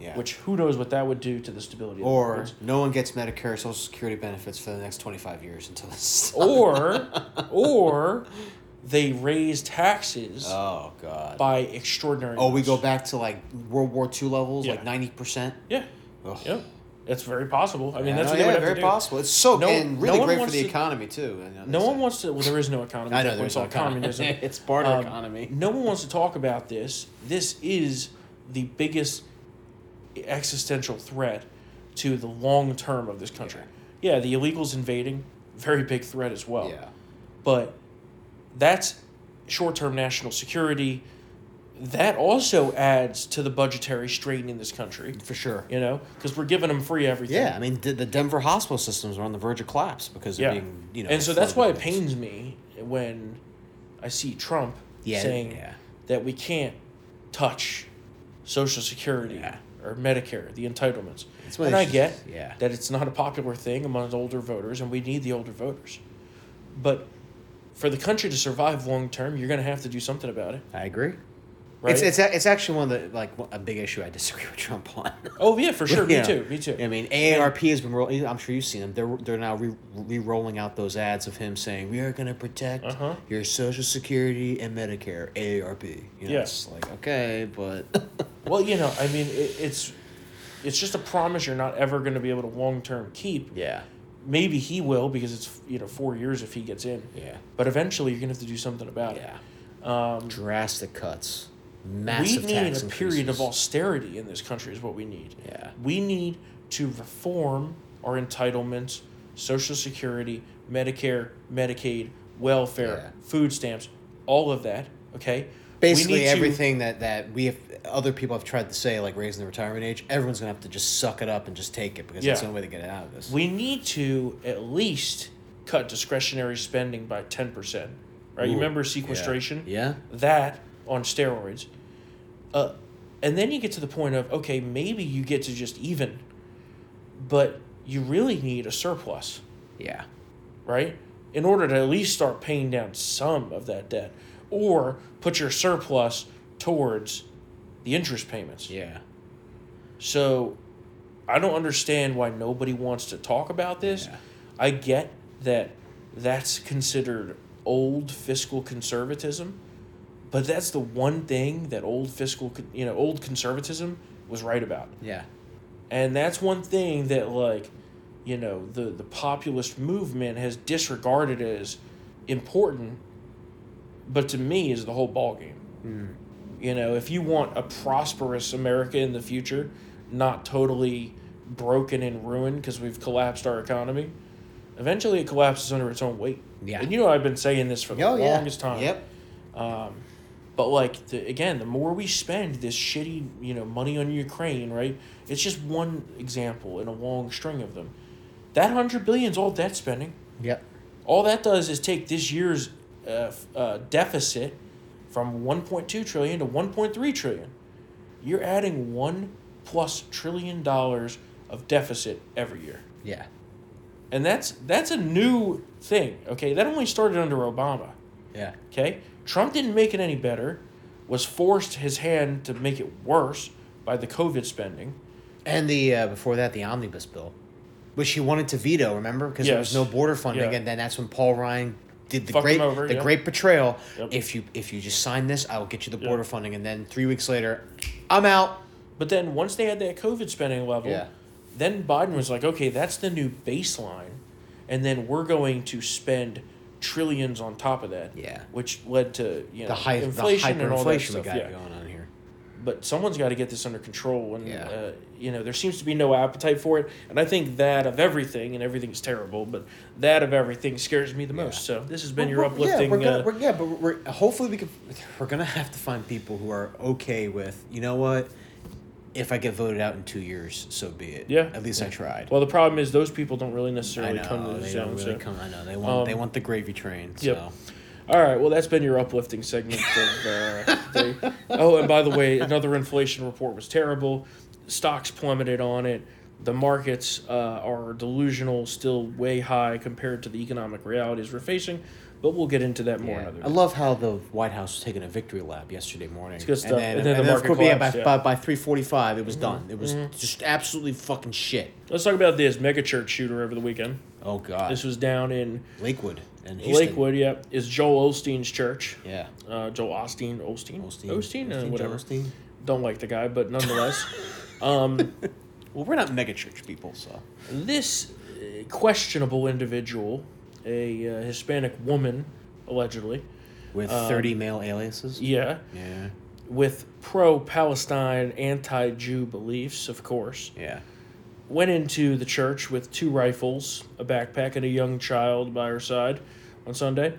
Yeah. Which who knows what that would do to the stability of the or no one gets Medicare Social Security benefits for the next 25 years until this. <laughs> or <laughs> or they raise taxes oh god. by extraordinary. Oh, we go back to like World War II levels, Yeah. like 90%. Yeah. Ugh. Yep. It's very possible. I mean, Yeah, that's no, what they yeah, would have very possible. It's so No- and no really one great for wants the to- economy too. No one wants to. Well, there is no economy. <laughs> I know It's there's no communism. it's barter Um, economy. No one wants to talk about this. This is the biggest existential threat to the long term of this country. Yeah. the illegals invading, very big threat as well. yeah. But that's short term national security. That also adds to the budgetary strain in this country. For sure. You know, because we're giving them free everything. Yeah, I mean the, the Denver hospital systems are on the verge of collapse because Yeah. of being, you know. and so that's why it pains me when I see Trump Yeah, saying yeah. that we can't touch Social Security Yeah. Or Medicare, the entitlements. And I get yeah. that it's not a popular thing among older voters, and we need the older voters. But for the country to survive long term, you're going to have to do something about it, I agree. Right? It's, it's it's actually one of the like a big issue I disagree <laughs> with Trump on. oh yeah, for sure. <laughs> Yeah. Me too. Me too. I mean, AARP has been rolling. I'm sure you've seen them. They're they're now re- re-rolling out those ads of him saying, "We are going to protect Uh-huh. your Social Security and Medicare." AARP. You know, Yeah. Like okay, but <laughs> Well, you know, I mean, it, it's it's just a promise you're not ever going to be able to long term keep. yeah, Maybe he will because it's you know four years if he gets in. yeah, But eventually, you're gonna have to do something about yeah. it. Um, Drastic cuts. We need a period of austerity in this country. Is what we need. Yeah. We need to reform our entitlements, Social Security, Medicare, Medicaid, welfare, Yeah. food stamps, all of that. Okay. Basically, need to- everything that that we have, other people have tried to say, like raising the retirement age, everyone's gonna have to just suck it up and just take it because that's the only way to get it out of this. We need to at least cut discretionary spending by ten percent. Right. you Ooh, remember yeah. sequestration? Yeah. that on steroids. Uh, and then you get to the point of okay, maybe you get to just even, but you really need a surplus, Yeah. right? In order to at least start paying down some of that debt, or put your surplus towards the interest payments. Yeah. So I don't understand why nobody wants to talk about this. Yeah. I get that that's considered old fiscal conservatism, but that's the one thing that old fiscal, you know, old conservatism was right about. Yeah. And that's one thing that like, you know, the the populist movement has disregarded as important, but to me is the whole ballgame. Mm. You know, if you want a prosperous America in the future, not totally broken and ruined because we've collapsed our economy, eventually it collapses under its own weight. Yeah. And you know I've been saying this for the Oh yeah. longest time. Yep. Um, But like the, again, the more we spend this shitty, you know, money on Ukraine, right? It's just one example in a long string of them. That hundred billion is all debt spending. Yep. All that does is take this year's uh, uh, deficit from one point two trillion to one point three trillion. You're adding one plus trillion dollars of deficit every year, Yeah. and that's that's a new thing. Okay, that only started under Obama. Yeah. Okay? Trump didn't make it any better, was forced his hand to make it worse by the COVID spending. And the uh, before that, the omnibus bill, which he wanted to veto. Remember, because there was Yes. no border funding, Yeah. and then that's when Paul Ryan did the Fucked great, him over, the yeah. great betrayal. Yep. If you if you just sign this, I will get you the border funding. And then three weeks later, I'm out. But then once they had that COVID spending level, Yeah. then Biden was like, okay, that's the new baseline. And then we're going to spend trillions on top of that. Yeah. Which led to, you know, The high, the inflation and all that stuff. yeah. going on here. but someone's got to get this under control and Yeah. uh, you know there seems to be no appetite for it and i think that of everything and everything's terrible but that of everything scares me the most so this has been your Well, we're- uplifting Yeah, we're gonna, uh, we're, yeah, but we're hopefully we can. <laughs> We're gonna have to find people who are okay with. You know what? If I get voted out in two years, so be it. Yeah. At least I tried. well the problem is those people don't really necessarily come to the they don't really so. come. I know they want they Um, want the gravy train. Yep. So all right well that's been your uplifting segment of uh, <laughs> the, oh and by the way another inflation report was terrible stocks plummeted on it the markets uh, are delusional still way high compared to the economic realities we're facing but we'll get into that more Yeah. another I love how the White House was taking a victory lap yesterday morning. good stuff. And then, And then the market course, yeah, by, yeah. Mm-hmm. by, by three forty five, it was done. It was just absolutely fucking shit. Let's talk about this megachurch shooter over the weekend. Oh god. This was down in Lakewood and Houston. Lakewood. Yeah, is Joel Osteen's church. Yeah. Uh, Joel Osteen, Osteen, Osteen. Osteen, uh, whatever. Joel Osteen. Don't like the guy, but nonetheless, <laughs> um, Well, we're not megachurch people, so. this uh, questionable individual, a uh, Hispanic woman, allegedly, With Um, thirty male aliases. yeah, Yeah. with pro-Palestine, anti-Jew beliefs, of course, Yeah. went into the church with two rifles, a backpack, and a young child by her side on Sunday.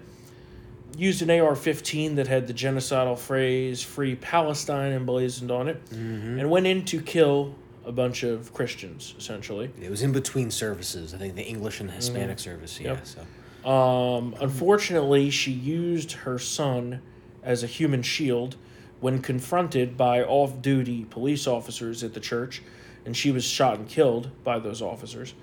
Used an AR 15 that had the genocidal phrase Free Palestine emblazoned on it, and went in to kill a bunch of Christians, essentially. It was in between services. I think the English and the Hispanic service. Yeah. Yep. So. Um, unfortunately, she used her son as a human shield when confronted by off duty police officers at the church, and she was shot and killed by those officers.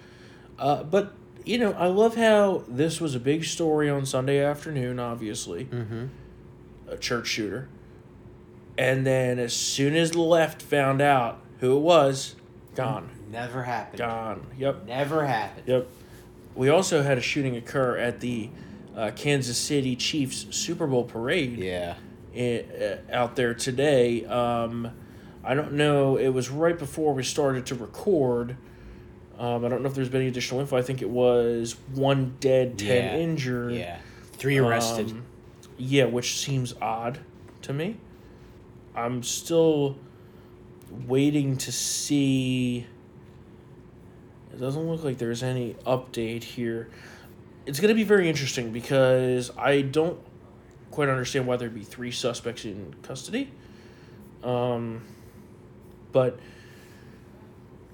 Uh, but, you know, I love how this was a big story on Sunday afternoon, obviously. Mm-hmm. A church shooter. And then as soon as the left found out who it was, gone. Never happened. Gone. Yep. Never happened. Yep. We also had a shooting occur at the uh, Kansas City Chiefs Super Bowl parade Yeah. i- uh, out there today. Um, I don't know. It was right before we started to record. Um, I don't know if there's been any additional info. I think it was one dead, ten Yeah. injured. Yeah. Three arrested. Um, yeah, which seems odd to me. I'm still waiting to see. It doesn't look like there's any update here. It's going to be very interesting because I don't quite understand why there'd be three suspects in custody. Um, but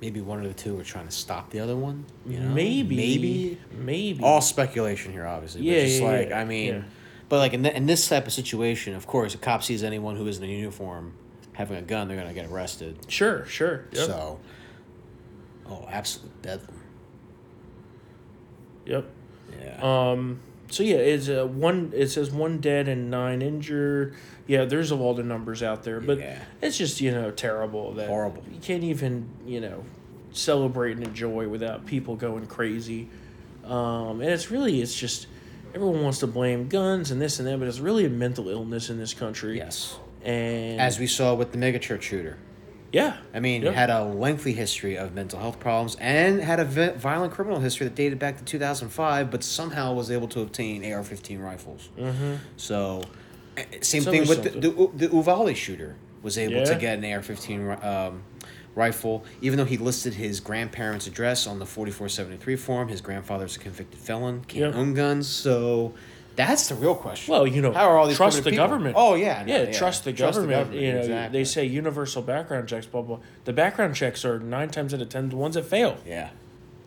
Maybe one of the two were trying to stop the other one. You know? maybe, Maybe. maybe. All speculation here, obviously. Yeah, But just yeah, like yeah, I mean, yeah. but like in, th- in this type of situation, of course, a cop sees anyone who isn't in a uniform having a gun, they're gonna get arrested. Sure, sure. Yep. So, oh, absolute bedlam. Yep. Yeah. Um, so yeah, it's uh, one. It says one dead and nine injured. Yeah, there's all the numbers out there, but Yeah. it's just you know terrible that Horrible. You can't even you know celebrate and enjoy without people going crazy, um, and it's really it's just everyone wants to blame guns and this and that, but it's really a mental illness in this country. Yes. and As we saw with the megachurch shooter. Yeah, I mean, Yep. had a lengthy history of mental health problems and had a vi- violent criminal history that dated back to 2005, but somehow was able to obtain AR-15 rifles. Mm-hmm. So, eh, same It's thing with the, the, the Uvalde shooter was able to get an AR-15 um, rifle, even though he listed his grandparents' address on the 4473 form. His grandfather's a convicted felon, can't Yep. own guns, so. That's the real question. Well, you know, how are all these trust the people? government. Oh yeah, no, yeah, trust the government. You know, exactly. they say universal background checks, blah blah. The background checks are nine times out of ten the ones that fail. Yeah.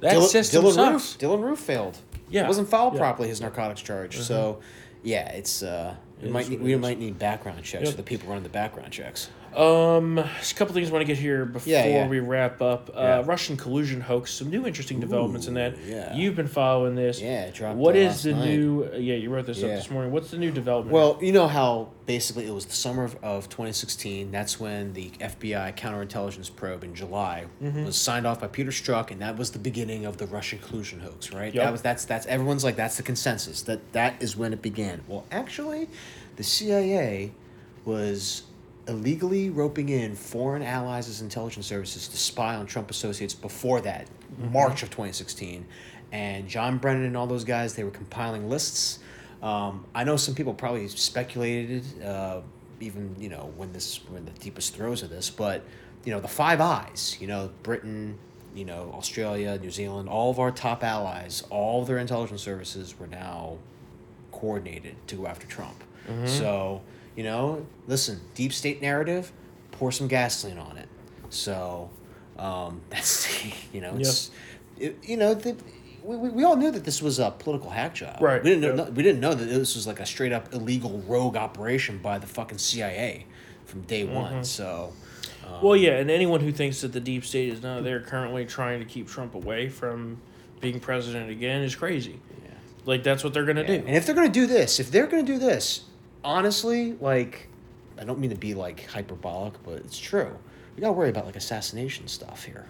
That Dylann, system Dylann sucks. Roof. Dylann Roof failed. Yeah. It wasn't filed Yeah. Uh-huh. properly his narcotics charge. So, yeah, it's uh, we might need, we might need background checks Yep. for the people running the background checks. Um, just a couple things I want to get here before Yeah, yeah. we wrap up. Uh, Yeah. Russian collusion hoax. Some new interesting developments in that. yeah. You've been following this. Yeah, it dropped, What uh, the night. new? uh, yeah, you wrote this up this morning. What's the new development? Well, you know how basically it was the summer of, of 2016. That's when the FBI counterintelligence probe in July Mm-hmm. was signed off by Peter Strzok, and that was the beginning of the Russian collusion hoax. Right? Yep. That was that's that's everyone's like that's the consensus that that is when it began. Well, actually, the CIA was illegally roping in foreign allies as intelligence services to spy on Trump associates before that, March of 2016. And John Brennan and all those guys, they were compiling lists. Um, I know some people probably speculated, uh, even you know when this when the deepest throes of this, but you know the Five Eyes, you know Britain, you know Australia, New Zealand, all of our top allies, all of their intelligence services were now coordinated to go after Trump. So, you know, listen, deep state narrative, pour some gasoline on it. So, um, <laughs> that's you know, it's it, you know, the, we, we, we all knew that this was a political hack job. Right, We didn't know yeah. we didn't know that this was like a straight up illegal rogue operation by the fucking CIA from day Mm-hmm. one. So, well, yeah, and anyone who thinks that the deep state is not there currently trying to keep Trump away from being president again is crazy. yeah. Like that's what they're gonna Yeah. do. And if they're gonna do this, if they're gonna do this, honestly, like, I don't mean to be like hyperbolic, but it's true. We gotta worry about like assassination stuff here.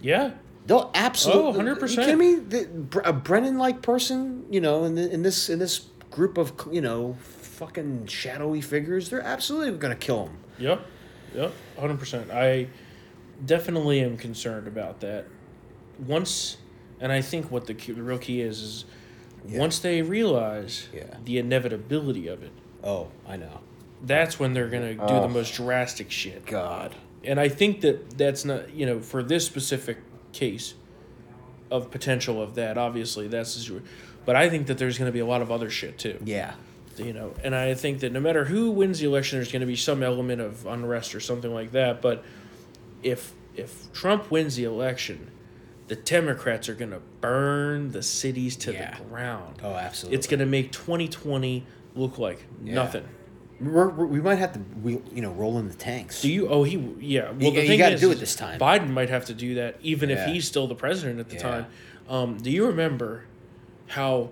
Yeah. They'll absolutely. Oh, 100%. You kidding me? The, a Brennan-like person, you know, in the, in this in this group of you know fucking shadowy figures, they're absolutely gonna kill him. Yep. Yep. Hundred percent. I definitely am concerned about that. Once, and I think what the, key, the real key is is Yeah. once they realize Yeah. the inevitability of it, Oh, I know. that's when they're gonna do the Oh. most drastic shit. God. And I think that that's not you know for this specific case of potential of that. Obviously, that's the but I think that there's gonna be a lot of other shit too. Yeah. you know and i think that no matter who wins the election there's going to be some element of unrest or something like that but if if trump wins the election the democrats are going to burn the cities to Yeah. the ground Oh, absolutely. it's going to make 2020 look like Yeah. nothing We're, we're, we might have to, we, you know, roll in the tanks. do you oh he yeah well You- the you thing gotta is, do it is this time. biden might have to do that even Yeah. if he's still the president at the Yeah. time um, do you remember how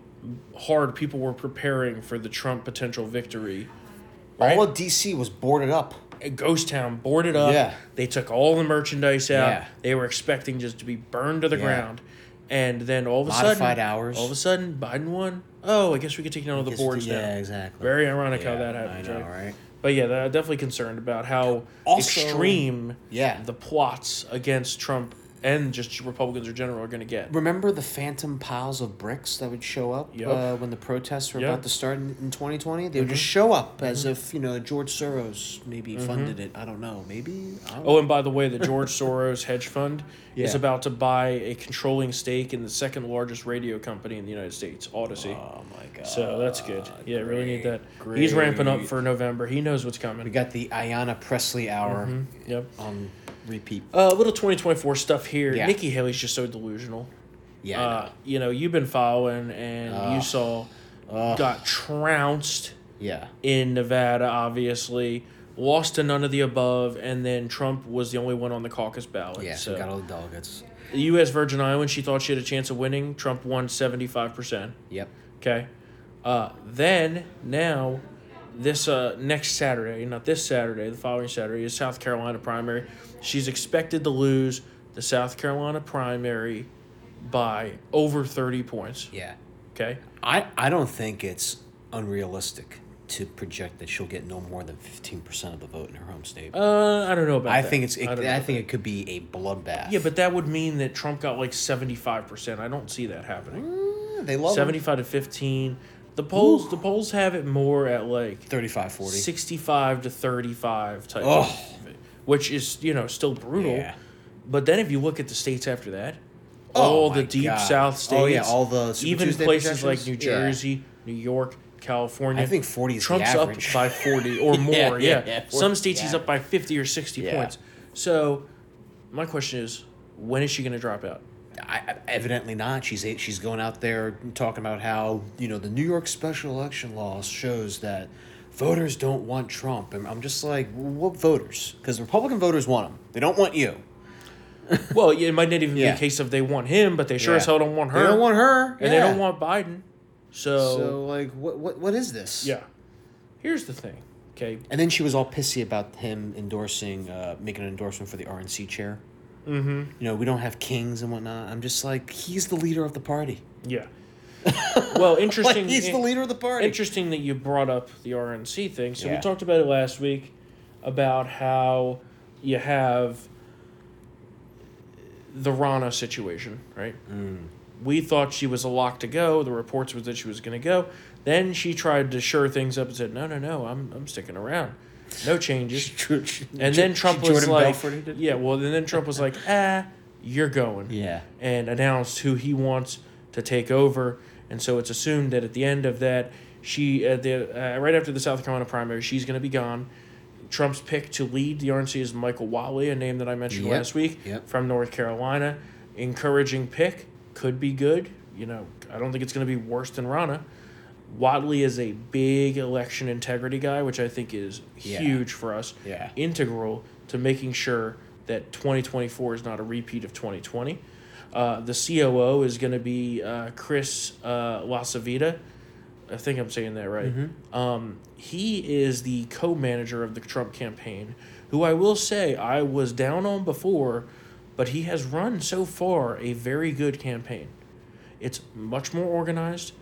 hard people were preparing for the trump potential victory right? All of DC was boarded up. a ghost town boarded up. Yeah. They took all the merchandise out. Yeah. They were expecting just to be burned to the ground. And then all of a Modified sudden, hours. all of a sudden, Biden won. Oh, I guess we could take down all the boards yeah, down. exactly. Very ironic how that happens, know, right? right? But yeah, that, I'm definitely concerned about how Also- extreme Yeah. the plots against Trump and just Republicans in general are going to get. Remember the phantom piles of bricks that would show up Yep. uh, when the protests were Yep. about to start in, in 2020? They would Mm-hmm. just show up as if, you know, George Soros maybe funded it. I don't know. Maybe? Don't Oh, and by the way, the George <laughs> Soros hedge fund is about to buy a controlling stake in the second largest radio company in the United States, Audacy. Oh, my God. So that's good. Yeah, really need that. great, He's ramping up for November. He knows what's coming. We got the Ayanna Pressley hour Yep. on repeat. A uh, little 2024 stuff here. Yeah. Nikki Haley's just so delusional. Yeah. Uh, know. you know, you've been following, and you saw got trounced yeah. in Nevada. Obviously, lost to none of the above, and then Trump was the only one on the caucus ballot. Yeah, so got all the delegates. the U.S. Virgin Islands, she thought she had a chance of winning. Trump won 75 percent. Yep. Okay. Uh, then now, this uh, next Saturday, not this Saturday, the following Saturday is South Carolina primary. She's expected to lose the South Carolina primary by over thirty points. Yeah. Okay. I, I don't think it's unrealistic to project that she'll get no more than 15% of the vote in her home state. Uh, I don't know about. I that. think it's. It, I I, think it could be a bloodbath. Yeah, but that would mean that Trump got like seventy five percent. I don't see that happening. Mm, they love him. Seventy five to fifteen. The polls the polls have it more at like 35 40. 65 to 35 type Oh. of, which is you know still brutal Yeah. but then if you look at the states after that Oh all the deep God. south states Oh, yeah, all the Super even Tuesday places like new Yeah. jersey new york california I think 40 is the trump's up by 40 or <laughs> more yeah, yeah, yeah, 40 some states he's up by 50 or 60 Yeah. points so my question is when is she going to drop out I, evidently not. She's she's going out there talking about how you know the New York special election law shows that voters don't want Trump, and I'm just like, what voters? Because Republican voters want him. They don't want you. <laughs> well it might not even be a case of they want him but they sure Yeah. as hell don't want her They don't want her, and they don't want biden so, So like, what what what is this? yeah here's the thing okay And then she was all pissy about him endorsing, uh, making an endorsement for the RNC chair. Mm-hmm. You know, we don't have kings and whatnot. I'm just like, he's the leader of the party. Yeah. Well, <laughs> interesting. Like, he's the leader of the party. Interesting that you brought up the RNC thing. So we Yeah. talked about it last week about how you have the Ronna situation, right? Mm. We thought she was a lock to go. The reports was that she was going to go. Then she tried to shore things up and said, "No, no, no, I'm I'm sticking around. No changes." <laughs> And then Trump was Jordan like, Belforted it? "Yeah, well." And then Trump was like, <laughs> "Ah, you're going." Yeah. and announced who he wants to take over. And so it's assumed that at the end of that, she at the uh, right after the South Carolina primary, she's going to be gone. Trump's pick to lead the RNC is Michael Whatley, a name that I mentioned Yep, last week yep. from North Carolina. Encouraging pick, could be good. You know, I don't think it's going to be worse than Ronna. Whatley is a big election integrity guy, which I think is Yeah. huge for us. Yeah. Integral to making sure that 2024 is not a repeat of 2020. Uh, the COO is going to be uh, Chris uh, LaCivita. I think I'm saying that right. Um, he is the co-manager of the Trump campaign, who I will say I was down on before, but he has run so far a very good campaign. It's much more organized,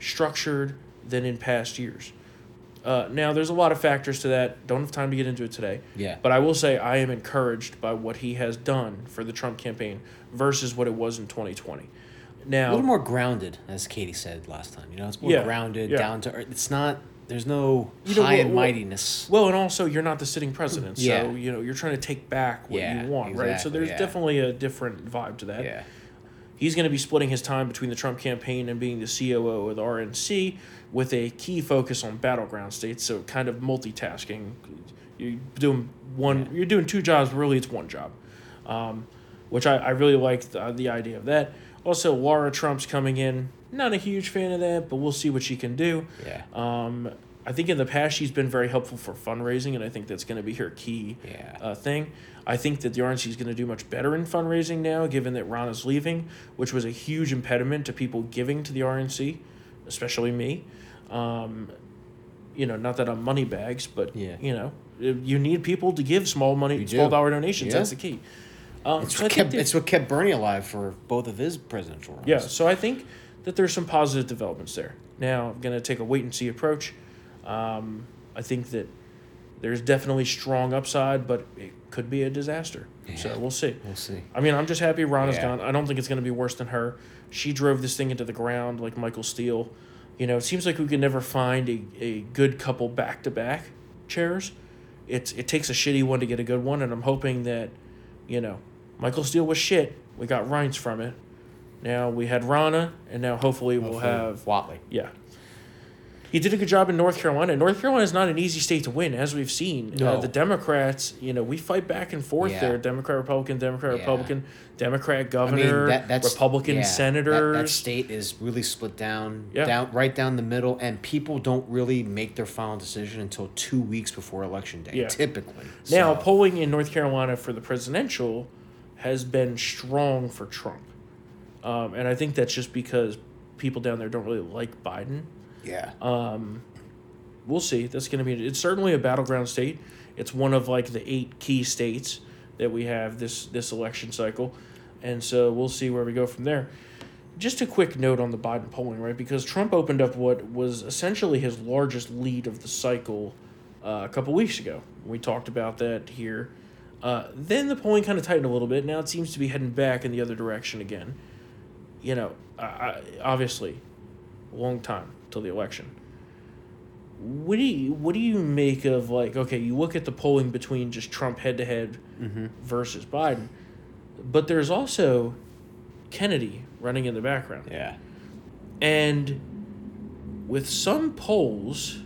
structured than in past years. Uh, now, there's a lot of factors to that. Don't have time to get into it today. Yeah. But I will say I am encouraged by what he has done for the Trump campaign versus what it was in 2020. Now, a little more grounded, as Katie said last time. You know, it's more Yeah, grounded, yeah. down to earth. It's not. There's no You know, high well- and mightiness. Well, and also you're not the sitting president, so Yeah. you know you're trying to take back what you want, right? So there's definitely a different vibe to that. yeah. He's going to be splitting his time between the Trump campaign and being the COO of the RNC, with a key focus on battleground states. So kind of multitasking. You're doing one. You're doing two jobs. But really, it's one job, um, which I, I really like the, the idea of that. Also, Laura Trump's coming in. Not a huge fan of that, but we'll see what she can do. Yeah. Um, I think in the past she's been very helpful for fundraising, and I think that's going to be her key Yeah. uh, thing. I think that the RNC is going to do much better in fundraising now, given that Ron is leaving, which was a huge impediment to people giving to the RNC, especially me. Um, you know, not that I'm money bags, but Yeah. you know, you need people to give small money, small dollar donations. Yeah. That's the key. Um, It's what, kept, it's what kept Bernie alive for both of his presidential runs. yeah, so I think that there's some positive developments there. Now, I'm going to take a wait and see approach. Um, I think that there's definitely strong upside, but it could be a disaster. So we'll see. We'll see. I mean, I'm just happy Ronna's Yeah. gone. I don't think it's going to be worse than her. She drove this thing into the ground like Michael Steele. You know, it seems like we can never find a, a good couple back to back chairs. It's it takes a shitty one to get a good one, and I'm hoping that, you know, Michael Steele was shit. We got Reince from it. Now we had Rana, and now hopefully we'll have Whatley. yeah. He did a good job in North Carolina. North Carolina is not an easy state to win, as we've seen. Uh, the Democrats, you know, we fight back and forth Yeah. there. Democrat, Republican, Democrat, Yeah. Republican, Democrat I mean, governor, that, that's Republican yeah, that- senators. That, state is really split down, down right down the middle, and people don't really make their final decision until two weeks before election day. Typically. Now, So, polling in North Carolina for the presidential has been strong for Trump. Um, and I think that's just because people down there don't really like Biden. Yeah. Um, we'll see. That's going to be. It's certainly a battleground state. It's one of like the eight key states that we have this this election cycle, and so we'll see where we go from there. Just a quick note on the Biden polling, right? Because Trump opened up what was essentially his largest lead of the cycle uh, a couple weeks ago. We talked about that here. Uh, then the polling kind of tightened a little bit. Now it seems to be heading back in the other direction again. You know, I, I, obviously, long time till the election. What do you what do you make of like okay you look at the polling between just Trump head to head versus Biden but there's also Kennedy running in the background. Yeah. and with some polls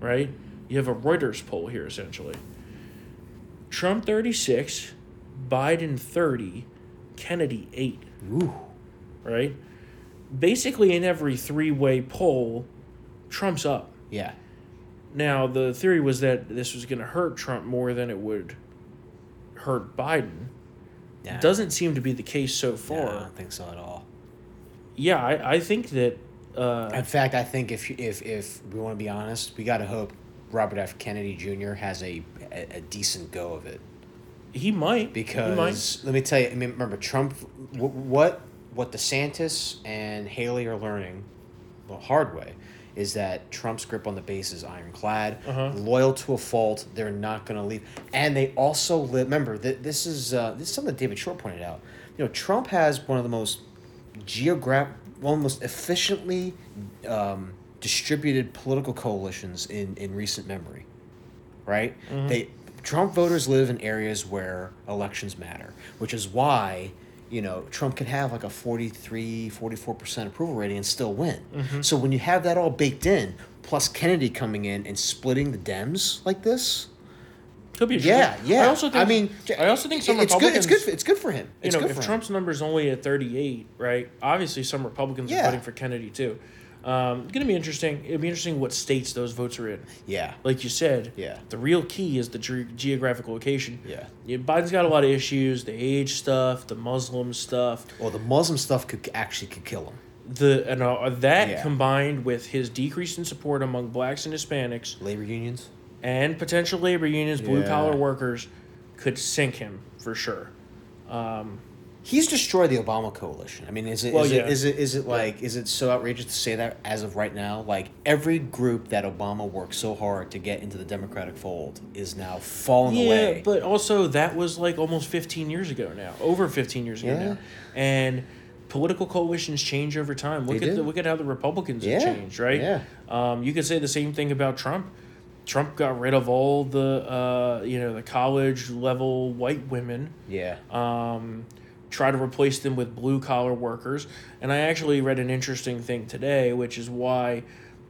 right you have a Reuters poll here essentially. Trump 36 Biden 30 Kennedy 8 Ooh. right basically in every three-way poll Trump's up Yeah. now, the theory was that this was going to hurt Trump more than it would hurt Biden. Yeah. Doesn't seem to be the case so No, far. I don't think so at all. Yeah, I, I think that. Uh, In fact, I think if if if we want to be honest, we got to hope Robert F. Kennedy Jr. has a, a, a decent go of it he might. he might. because let me tell you. I mean, remember Trump. wh- What what DeSantis and Haley are learning the hard way is that Trump's grip on the base is ironclad, Uh-huh. loyal to a fault. They're not going to leave, and they also li- remember that this is uh, this is something that David Shor pointed out. You know, Trump has one of the most geograph, one of the most efficiently um, distributed political coalitions in in recent memory. Right? They Trump voters live in areas where elections matter, which is why you know Trump can have like a 43 44% approval rating and still win. Mm-hmm. So when you have that all baked in, plus Kennedy coming in and splitting the Dems like this, Could be. yeah, yeah. I also think. I mean, I also think some it's good. Republicans. It's good. For, it's good for him. You know, good if. Trump's number's only at 38, right? Obviously, some Republicans are Yeah. voting for Kennedy too. Um, it's gonna be interesting. It'll be interesting what states those votes are in. yeah, Like you said, Yeah. the real key is the ge- geographic location. Yeah. Yeah, Biden's got a lot of issues: the age stuff, the Muslim stuff, well, the Muslim stuff could actually could kill him. the and uh, that Yeah. combined with his decrease in support among blacks and Hispanics Labor unions. and potential labor unions, blue collar Yeah. workers, could sink him for sure. He's destroyed the Obama coalition. I mean, is it is Well, it yeah. is it is it like is it so outrageous to say that as of right now? Like every group that Obama worked so hard to get into the Democratic fold is now falling Yeah, away. but also that was like almost 15 years ago now, over 15 years ago Yeah. now, and political coalitions change over time. Look They at the, look at how the Republicans Yeah, have changed, right? yeah. Um, you could say the same thing about Trump. Trump got rid of all the uh, you know the college level white women. yeah, Um, try to replace them with blue collar workers. And I actually read an interesting thing today, which is why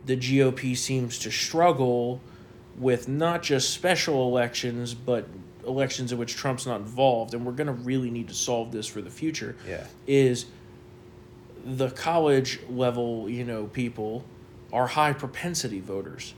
the GOP seems to struggle with not just special elections, but elections in which Trump's not involved. And we're going to really need to solve this for the future. Yeah. Is the college level, you know, people are high propensity voters.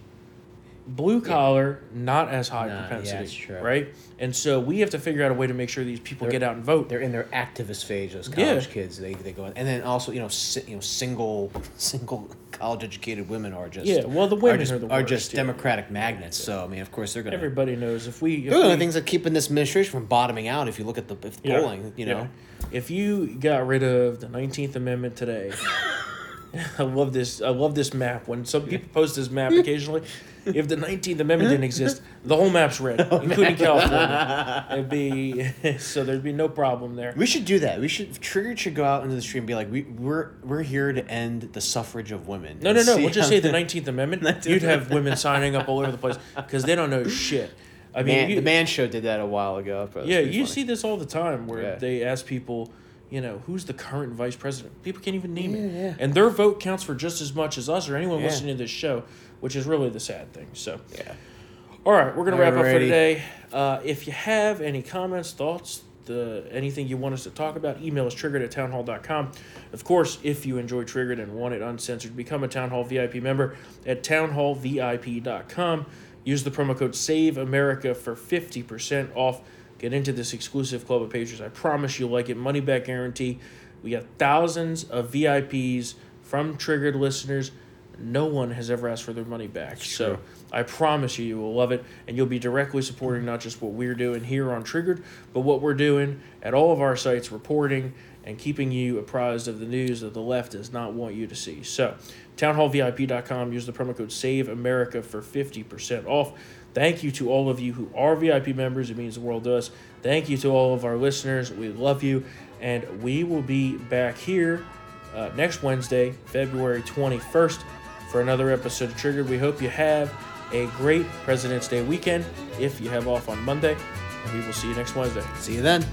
Blue collar, not as high Nah, yeah, propensity, true. right? And so we have to figure out a way to make sure these people get out and vote. they're in their activist phase. Those Yeah. college kids, they, they go in, and then also you know si, you know single <laughs> single college educated women are just Yeah, well, the women are just, are the are worst, just yeah. Democratic magnets. So I mean, of course they're gonna. Everybody knows if we. If They're one we- the things that keeping this administration from bottoming out. If you look at the, if the yeah, polling, you know. yeah. if you got rid of the Nineteenth Amendment today, <laughs> <laughs> I love this. I love this map. When some people post this map <laughs> occasionally, if the Nineteenth Amendment didn't exist, the whole map's red, <laughs> including oh, California. It'd be so there'd be no problem there. We should do that. We should Trigger should go out into the street and be like, we we're we're here to end the suffrage of women. No, no, no. We'll just say the Nineteenth Amendment. You'd have women signing up all over the place because they don't know shit. I mean, Man, you- the Man Show did that a while ago. Yeah, you funny. see this all the time where Yeah. they ask people, you know, who's the current vice president? People can't even name it. Yeah, yeah. And their vote counts for just as much as us or anyone Yeah. listening to this show, which is really the sad thing. So, Yeah. all right, we're going to wrap up for today. Uh, if you have any comments, thoughts, the anything you want us to talk about, email us triggered at townhall.com. Of course, if you enjoy Triggered and want it uncensored, become a Townhall VIP member at townhallvip.com. Use the promo code Save America for 50% off. Get into this exclusive club of patrons. I promise you'll like it. Money back guarantee. We got thousands of VIPs from Triggered listeners no one has ever asked for their money back. So I promise you, you will love it, and you'll be directly supporting not just what we're doing here on Triggered, but what we're doing at all of our sites, reporting and keeping you apprised of the news that the left does not want you to see. So, townhallvip.com, use the promo code Save America for 50% off. Thank you to all of you who are VIP members. It means the world to us. Thank you to all of our listeners. We love you. And we will be back here uh, next Wednesday, February 21st, for another episode of Triggered. We hope you have a great President's Day weekend if you have off on Monday. And we will see you next Wednesday. See you then.